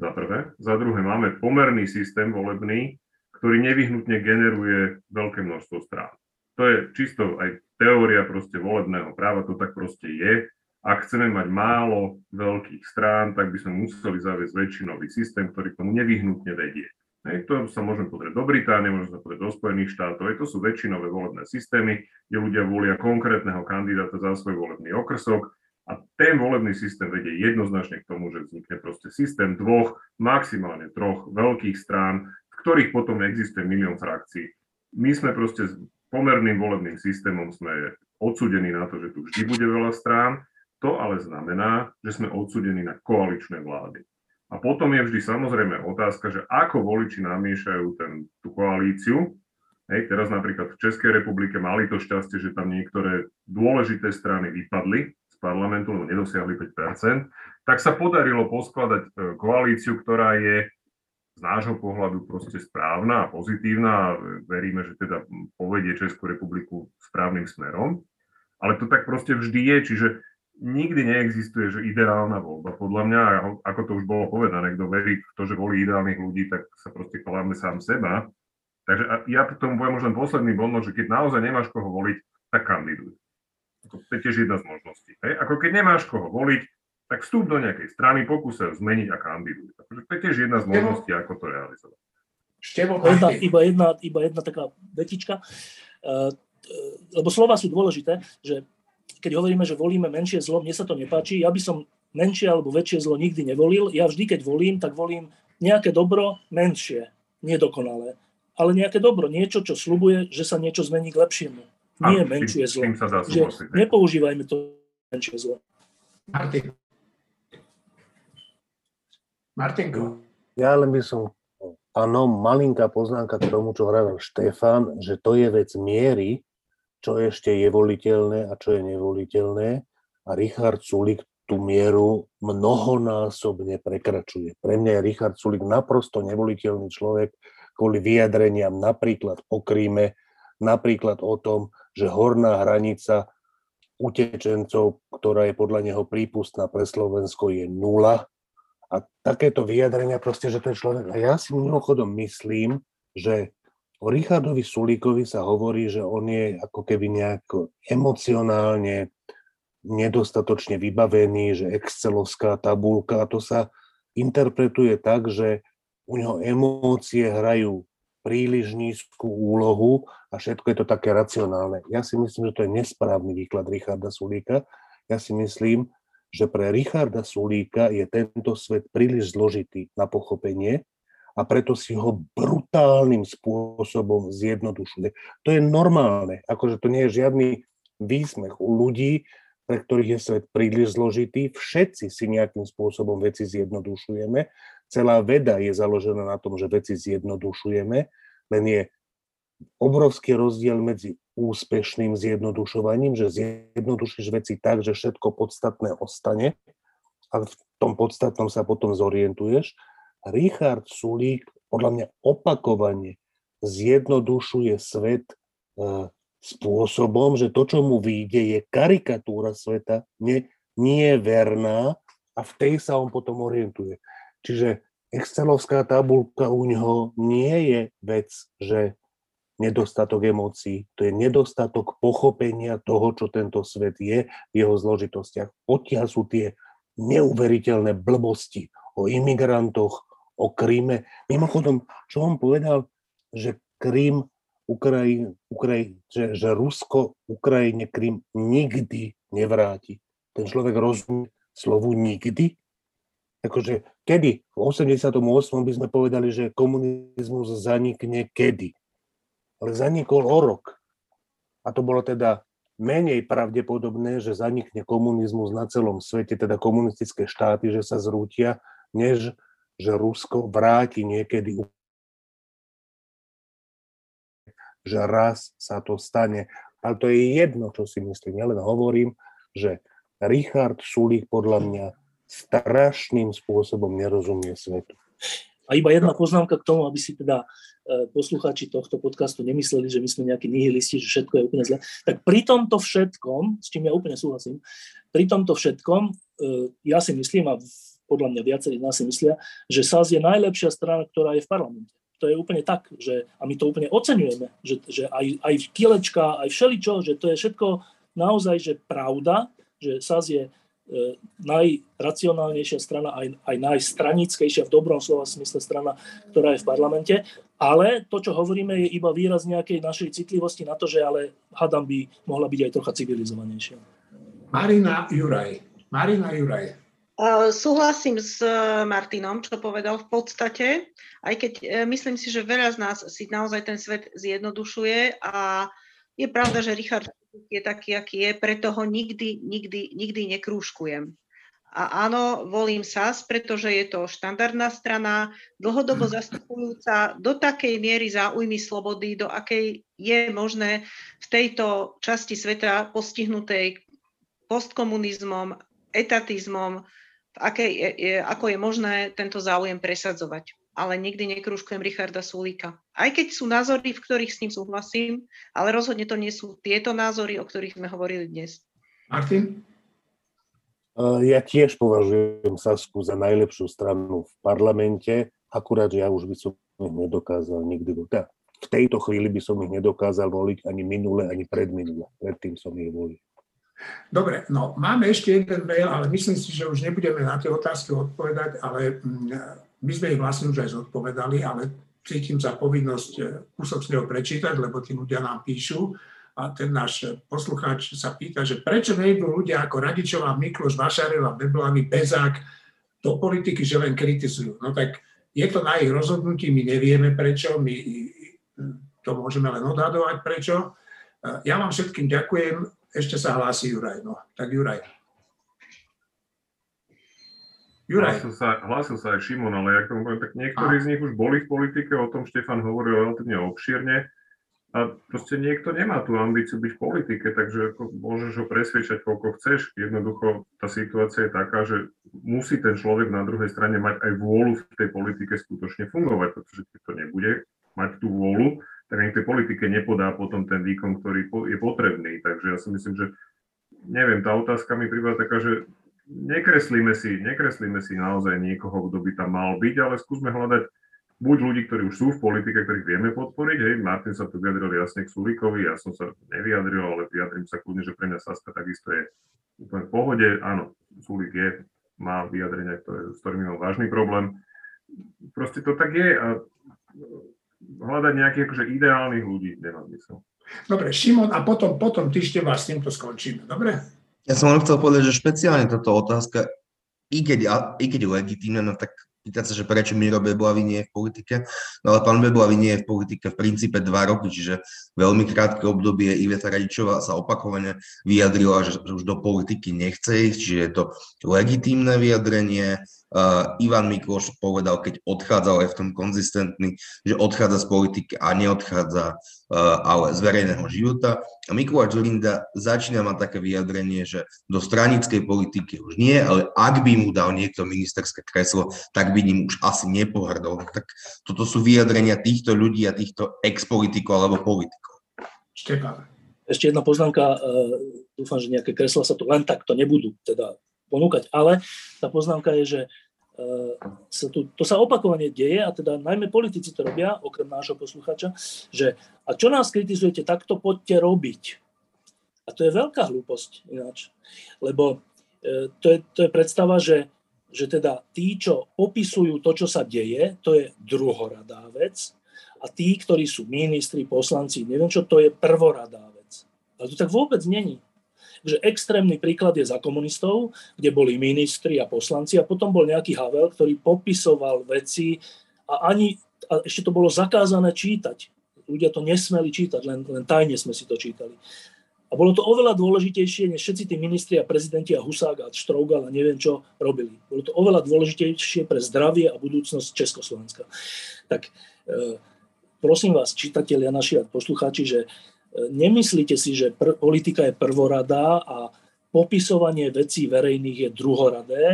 Za prvé. Za druhé, máme pomerný systém volebný, ktorý nevyhnutne generuje veľké množstvo strán. To je čisto aj teória proste volebného práva, to tak proste je ak chceme mať málo veľkých strán, tak by sme museli zaviesť väčšinový systém, ktorý k tomu nevyhnutne vedie. Hej, to sa môžeme pozrieť do Británie, môžeme sa pozrieť do Spojených štátov. Hej, to sú väčšinové volebné systémy, kde ľudia volia konkrétneho kandidáta za svoj volebný okrsok a ten volebný systém vedie jednoznačne k tomu, že vznikne proste systém dvoch, maximálne troch veľkých strán, v ktorých potom existuje milión frakcií. My sme proste s pomerným volebným systémom sme odsudení na to, že tu vždy bude veľa strán to ale znamená, že sme odsudení na koaličné vlády. A potom je vždy samozrejme otázka, že ako voliči namiešajú ten, tú koalíciu. Hej, teraz napríklad v Českej republike mali to šťastie, že tam niektoré dôležité strany vypadli parlamentu, lebo nedosiahli 5%, tak sa podarilo poskladať e, koalíciu, ktorá je z nášho pohľadu proste správna a pozitívna a veríme, že teda povedie Českú republiku správnym smerom. Ale to tak proste vždy je, čiže nikdy neexistuje že ideálna voľba. Podľa mňa, ako to už bolo povedané, kto verí v to, že volí ideálnych ľudí, tak sa proste klame sám seba. Takže ja k tomu poviem možno posledný bod, že keď naozaj nemáš koho voliť, tak kandiduj. To je tiež jedna z možností. Hej? Ako keď nemáš koho voliť, tak vstup do nejakej strany, pokúsa zmeniť a kandiduj. Takže to je tiež jedna z možností, ako to realizovať. Števo, jedna, iba, jedna, iba jedna taká vetička, uh, lebo slova sú dôležité, že keď hovoríme, že volíme menšie zlo, mne sa to nepáči. Ja by som menšie alebo väčšie zlo nikdy nevolil. Ja vždy, keď volím, tak volím nejaké dobro menšie, nedokonalé. Ale nejaké dobro, niečo, čo slubuje, že sa niečo zmení k lepšiemu. Nie a, menšie zlo. Tým sa dá že nepoužívajme to menšie zlo. Martin. Martinko. Ja len by som, áno, malinká poznámka k tomu, čo hovoril Štefan, že to je vec miery, čo ešte je voliteľné a čo je nevoliteľné. A Richard Sulik tú mieru mnohonásobne prekračuje. Pre mňa je Richard Sulik naprosto nevoliteľný človek kvôli vyjadreniam napríklad o Kríme, napríklad o tom, že horná hranica utečencov, ktorá je podľa neho prípustná pre Slovensko, je nula. A takéto vyjadrenia proste, že ten človek... A ja si mimochodom myslím, že O Richardovi Sulíkovi sa hovorí, že on je ako keby nejako emocionálne nedostatočne vybavený, že excelovská tabulka, a to sa interpretuje tak, že u neho emócie hrajú príliš nízku úlohu a všetko je to také racionálne. Ja si myslím, že to je nesprávny výklad Richarda Sulíka. Ja si myslím, že pre Richarda Sulíka je tento svet príliš zložitý na pochopenie a preto si ho brutálnym spôsobom zjednodušuje. To je normálne, akože to nie je žiadny výsmech u ľudí, pre ktorých je svet príliš zložitý. Všetci si nejakým spôsobom veci zjednodušujeme. Celá veda je založená na tom, že veci zjednodušujeme, len je obrovský rozdiel medzi úspešným zjednodušovaním, že zjednodušíš veci tak, že všetko podstatné ostane a v tom podstatnom sa potom zorientuješ Richard Sulík podľa mňa opakovane zjednodušuje svet e, spôsobom, že to, čo mu vyjde, je karikatúra sveta, nie, nie je verná a v tej sa on potom orientuje. Čiže Excelovská tabulka u neho nie je vec, že nedostatok emócií, to je nedostatok pochopenia toho, čo tento svet je v jeho zložitostiach. Odtiaľ sú tie neuveriteľné blbosti o imigrantoch, o Kríme. Mimochodom, čo on povedal, že Krím, Ukrajin, Ukrajin, že, že Rusko Ukrajine Krím nikdy nevráti. Ten človek rozumie slovu nikdy? Akože kedy? V 88. by sme povedali, že komunizmus zanikne kedy? Ale zanikol o rok. A to bolo teda menej pravdepodobné, že zanikne komunizmus na celom svete, teda komunistické štáty, že sa zrútia, než že Rusko vráti niekedy že raz sa to stane. Ale to je jedno, čo si myslím. Ja len hovorím, že Richard Sulík podľa mňa strašným spôsobom nerozumie svetu. A iba jedna poznámka k tomu, aby si teda e, poslucháči tohto podcastu nemysleli, že my sme nejakí nihilisti, že všetko je úplne zle. Tak pri tomto všetkom, s čím ja úplne súhlasím, pri tomto všetkom, e, ja si myslím, a podľa mňa viacerí z nás si myslia, že SAS je najlepšia strana, ktorá je v parlamente. To je úplne tak, že, a my to úplne oceňujeme, že, že aj, aj kilečka, aj všeličo, že to je všetko naozaj že pravda, že SAS je najracionálnejšia strana, aj, aj najstranickejšia v dobrom slova smysle strana, ktorá je v parlamente. Ale to, čo hovoríme, je iba výraz nejakej našej citlivosti na to, že ale hadam by mohla byť aj trocha civilizovanejšia. Marina Juraj. Marina Juraj. Uh, súhlasím s Martinom, čo povedal v podstate, aj keď uh, myslím si, že veľa z nás si naozaj ten svet zjednodušuje a je pravda, že Richard je taký, aký je, preto ho nikdy, nikdy, nikdy nekrúžkujem. A áno, volím SAS, pretože je to štandardná strana, dlhodobo zastupujúca do takej miery záujmy slobody, do akej je možné v tejto časti sveta postihnutej postkomunizmom, etatizmom, v akej, je, ako je možné tento záujem presadzovať ale nikdy nekružkujem Richarda Sulíka. Aj keď sú názory, v ktorých s ním súhlasím, ale rozhodne to nie sú tieto názory, o ktorých sme hovorili dnes. Martin? Ja tiež považujem Sasku za najlepšiu stranu v parlamente, akurát ja už by som ich nedokázal nikdy voliť. V tejto chvíli by som ich nedokázal voliť ani minule, ani predminule. Predtým som ich volil. Dobre, no máme ešte jeden mail, ale myslím si, že už nebudeme na tie otázky odpovedať, ale mm, my sme ich vlastne už aj zodpovedali, ale cítim za povinnosť eh, kúsok z neho prečítať, lebo tí ľudia nám píšu. A ten náš poslucháč sa pýta, že prečo nejdú ľudia ako Radičová, Mikloš, Vašareva, Beblavý, Bezák do politiky, že len kritizujú. No tak je to na ich rozhodnutí, my nevieme prečo, my to môžeme len odhadovať prečo. Eh, ja vám všetkým ďakujem, ešte sa hlási Juraj. No, tak Juraj. Juraj. Hlásil sa, hlásil sa aj Šimon, ale jak tomu poviem, tak niektorí a. z nich už boli v politike, o tom Štefan hovoril relatívne obšírne. A proste niekto nemá tú ambíciu byť v politike, takže môžeš ho presviečať, koľko chceš. Jednoducho tá situácia je taká, že musí ten človek na druhej strane mať aj vôľu v tej politike skutočne fungovať, pretože keď to nebude mať tú vôľu, tak ani tej politike nepodá potom ten výkon, ktorý je potrebný. Takže ja si myslím, že neviem, tá otázka mi prípada taká, že nekreslíme si, nekreslíme si naozaj niekoho, kto by tam mal byť, ale skúsme hľadať buď ľudí, ktorí už sú v politike, ktorých vieme podporiť. Hej, Martin sa tu vyjadril jasne k Sulíkovi, ja som sa nevyjadril, ale vyjadrím sa kľudne, že pre mňa Saska takisto je úplne v pohode. Áno, Sulík je, má vyjadrenia, ktoré, s ktorými mal vážny problém. Proste to tak je a hľadať nejakých akože ideálnych ľudí nemá zmysel. Dobre, Šimon, a potom, potom ešte vás s týmto skončíme, dobre? Ja som len chcel povedať, že špeciálne táto otázka, i keď, i keď legitímna, no tak pýtať sa, že prečo Miro Beblavy nie je v politike, no ale pán Beblavy nie je v politike v princípe dva roky, čiže veľmi krátke obdobie Iveta Radičová sa opakovane vyjadrila, že, už do politiky nechce ísť, čiže je to legitímne vyjadrenie, Ivan Mikloš povedal, keď odchádzal, aj v tom konzistentný, že odchádza z politiky a neodchádza uh, ale z verejného života. A Mikuláš Zurinda začína mať také vyjadrenie, že do stranickej politiky už nie, ale ak by mu dal niekto ministerské kreslo, tak by ním už asi nepohrdol. Tak toto sú vyjadrenia týchto ľudí a týchto ex-politikov alebo politikov. Štefán. Ešte jedna poznámka, uh, dúfam, že nejaké kresla sa tu len takto nebudú teda ponúkať. Ale tá poznámka je, že e, sa tu, to sa opakovane deje, a teda najmä politici to robia, okrem nášho posluchača, že a čo nás kritizujete, tak to poďte robiť. A to je veľká hlúposť ináč. Lebo e, to, je, to je predstava, že, že teda tí, čo popisujú to, čo sa deje, to je druhoradá vec a tí, ktorí sú ministri, poslanci, neviem čo, to je prvoradá vec. Ale to tak vôbec není. Takže extrémny príklad je za komunistov, kde boli ministri a poslanci a potom bol nejaký Havel, ktorý popisoval veci a ani, a ešte to bolo zakázané čítať. Ľudia to nesmeli čítať, len, len tajne sme si to čítali. A bolo to oveľa dôležitejšie, než všetci tí ministri a prezidenti a Husák a Štrougal a neviem čo robili. Bolo to oveľa dôležitejšie pre zdravie a budúcnosť Československa. Tak e, prosím vás, čitatelia naši a poslucháči, že nemyslíte si, že pr- politika je prvoradá a popisovanie vecí verejných je druhoradé.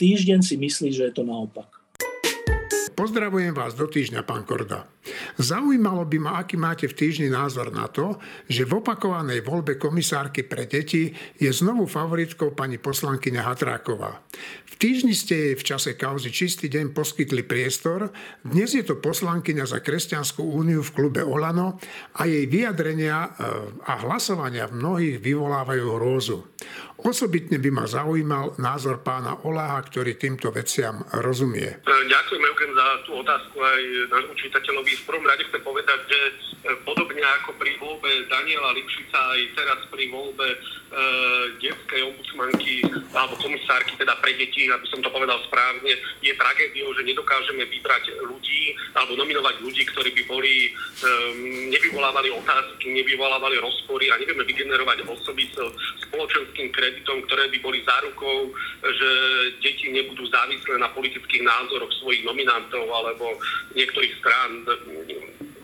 Týždeň si myslí, že je to naopak. Pozdravujem vás do týždňa, pán Korda. Zaujímalo by ma, aký máte v týždni názor na to, že v opakovanej voľbe komisárky pre deti je znovu favoritkou pani poslankyňa Hatráková. V týždni ste jej v čase kauzy Čistý deň poskytli priestor, dnes je to poslankyňa za Kresťanskú úniu v klube Olano a jej vyjadrenia eh, a hlasovania v mnohých vyvolávajú hrôzu. Osobitne by ma zaujímal názor pána Oláha, ktorý týmto veciam rozumie. Ďakujem, Eugen, za tú otázku aj nášmu čitateľovi. V prvom rade chcem povedať, že e, podobne ako pri voľbe Daniela Lipšica aj teraz pri voľbe e, detskej ombudsmanky alebo komisárky teda pre deti, aby som to povedal správne, je tragédiou, že nedokážeme vybrať ľudí alebo nominovať ľudí, ktorí by boli, e, nevyvolávali otázky, nevyvolávali rozpory a nevieme vygenerovať osoby s spoločenským kreditom, ktoré by boli zárukou, že deti nebudú závislé na politických názoroch svojich nominantov alebo niektorých strán.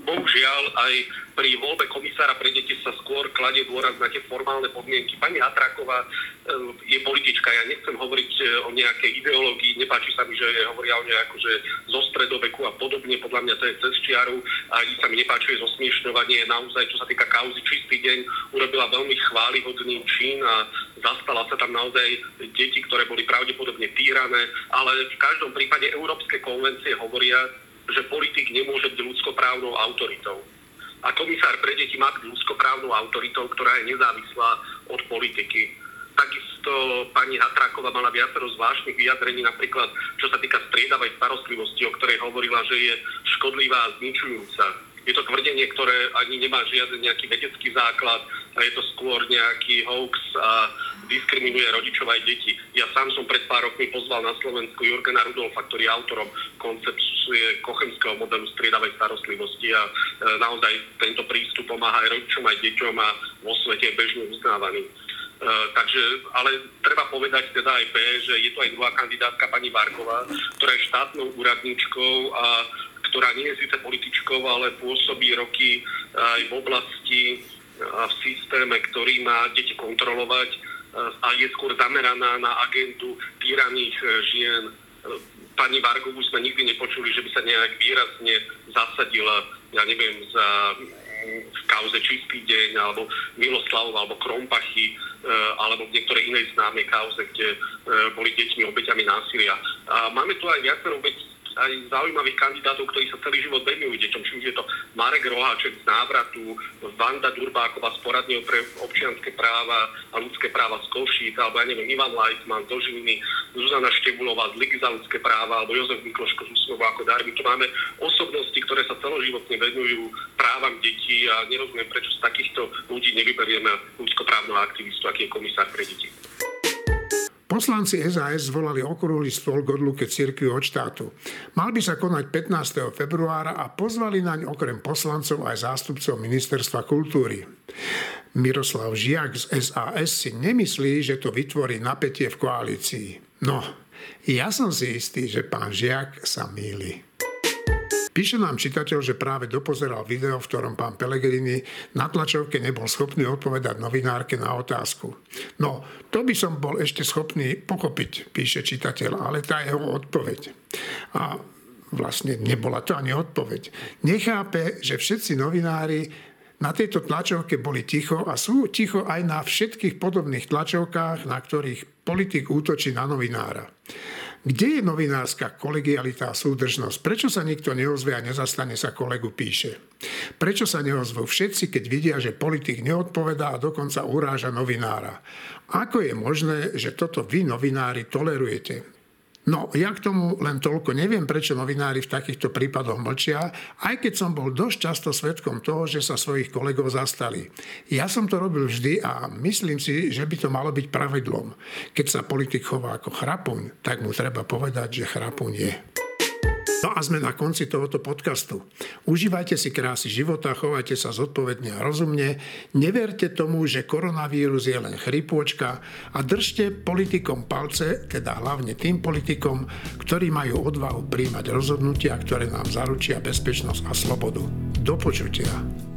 Bohužiaľ aj pri voľbe komisára pre deti sa skôr kladie dôraz na tie formálne podmienky. Pani Hatraková e, je politička, ja nechcem hovoriť e, o nejakej ideológii, nepáči sa mi, že hovoria o nej akože zo stredoveku a podobne, podľa mňa to je cez čiaru. A ani sa mi nepáči zosmiešňovanie, naozaj, čo sa týka kauzy Čistý deň, urobila veľmi chválihodný čin a zastala sa tam naozaj deti, ktoré boli pravdepodobne týrané, ale v každom prípade európske konvencie hovoria, že politik nemôže byť ľudskoprávnou autoritou a komisár pre deti má byť ľudskoprávnou autoritou, ktorá je nezávislá od politiky. Takisto pani Hatráková mala viacero zvláštnych vyjadrení, napríklad čo sa týka striedavej starostlivosti, o ktorej hovorila, že je škodlivá a zničujúca je to tvrdenie, ktoré ani nemá žiaden nejaký vedecký základ a je to skôr nejaký hoax a diskriminuje rodičov aj deti. Ja sám som pred pár rokmi pozval na Slovensku Jurgena Rudolfa, ktorý je autorom koncepcie kochemského modelu striedavej starostlivosti a e, naozaj tento prístup pomáha aj rodičom, aj deťom a vo svete je bežne uznávaný. Uh, takže, ale treba povedať teda aj B, že je to aj druhá kandidátka pani Varková, ktorá je štátnou úradníčkou a ktorá nie je síce političkou, ale pôsobí roky aj v oblasti a v systéme, ktorý má deti kontrolovať a je skôr zameraná na agendu týraných e, žien. E, pani Vargovu sme nikdy nepočuli, že by sa nejak výrazne zasadila, ja neviem, za v kauze Čistý deň, alebo Miloslavov, alebo Krompachy, e, alebo v niektorej inej známej kauze, kde boli deťmi obeťami násilia. A máme tu aj viacero obeť aj zaujímavých kandidátov, ktorí sa celý život venujú deťom. Či už je to Marek Roháček z návratu, Vanda Durbáková z poradného pre občianske práva a ľudské práva z Košíc, alebo ja neviem, Ivan Leitman z Žiliny, Zuzana Štebulová z Ligy za ľudské práva, alebo Jozef Mikloško z Úsmovu ako Darby. Tu máme osobnosti, ktoré sa celoživotne venujú právam detí a nerozumiem, prečo z takýchto ľudí nevyberieme ľudskoprávneho aktivistu, aký je komisár pre deti. Poslanci SAS zvolali okrúhly stôl k odluke cirkvi od štátu. Mal by sa konať 15. februára a pozvali naň okrem poslancov aj zástupcov Ministerstva kultúry. Miroslav Žiak z SAS si nemyslí, že to vytvorí napätie v koalícii. No, ja som si istý, že pán Žiak sa mýli. Píše nám čitateľ, že práve dopozeral video, v ktorom pán Pellegrini na tlačovke nebol schopný odpovedať novinárke na otázku. No, to by som bol ešte schopný pochopiť, píše čitateľ, ale tá jeho odpoveď. A vlastne nebola to ani odpoveď. Nechápe, že všetci novinári na tejto tlačovke boli ticho a sú ticho aj na všetkých podobných tlačovkách, na ktorých politik útočí na novinára. Kde je novinárska kolegialita a súdržnosť? Prečo sa nikto neozve a nezastane sa kolegu píše? Prečo sa neozvú všetci, keď vidia, že politik neodpovedá a dokonca uráža novinára? Ako je možné, že toto vy, novinári, tolerujete? No, ja k tomu len toľko neviem, prečo novinári v takýchto prípadoch mlčia, aj keď som bol dosť často svetkom toho, že sa svojich kolegov zastali. Ja som to robil vždy a myslím si, že by to malo byť pravidlom. Keď sa politik chová ako chrapuň, tak mu treba povedať, že chrapuň je. No a sme na konci tohoto podcastu. Užívajte si krásy života, chovajte sa zodpovedne a rozumne, neverte tomu, že koronavírus je len chrypôčka a držte politikom palce, teda hlavne tým politikom, ktorí majú odvahu príjmať rozhodnutia, ktoré nám zaručia bezpečnosť a slobodu. Do počutia.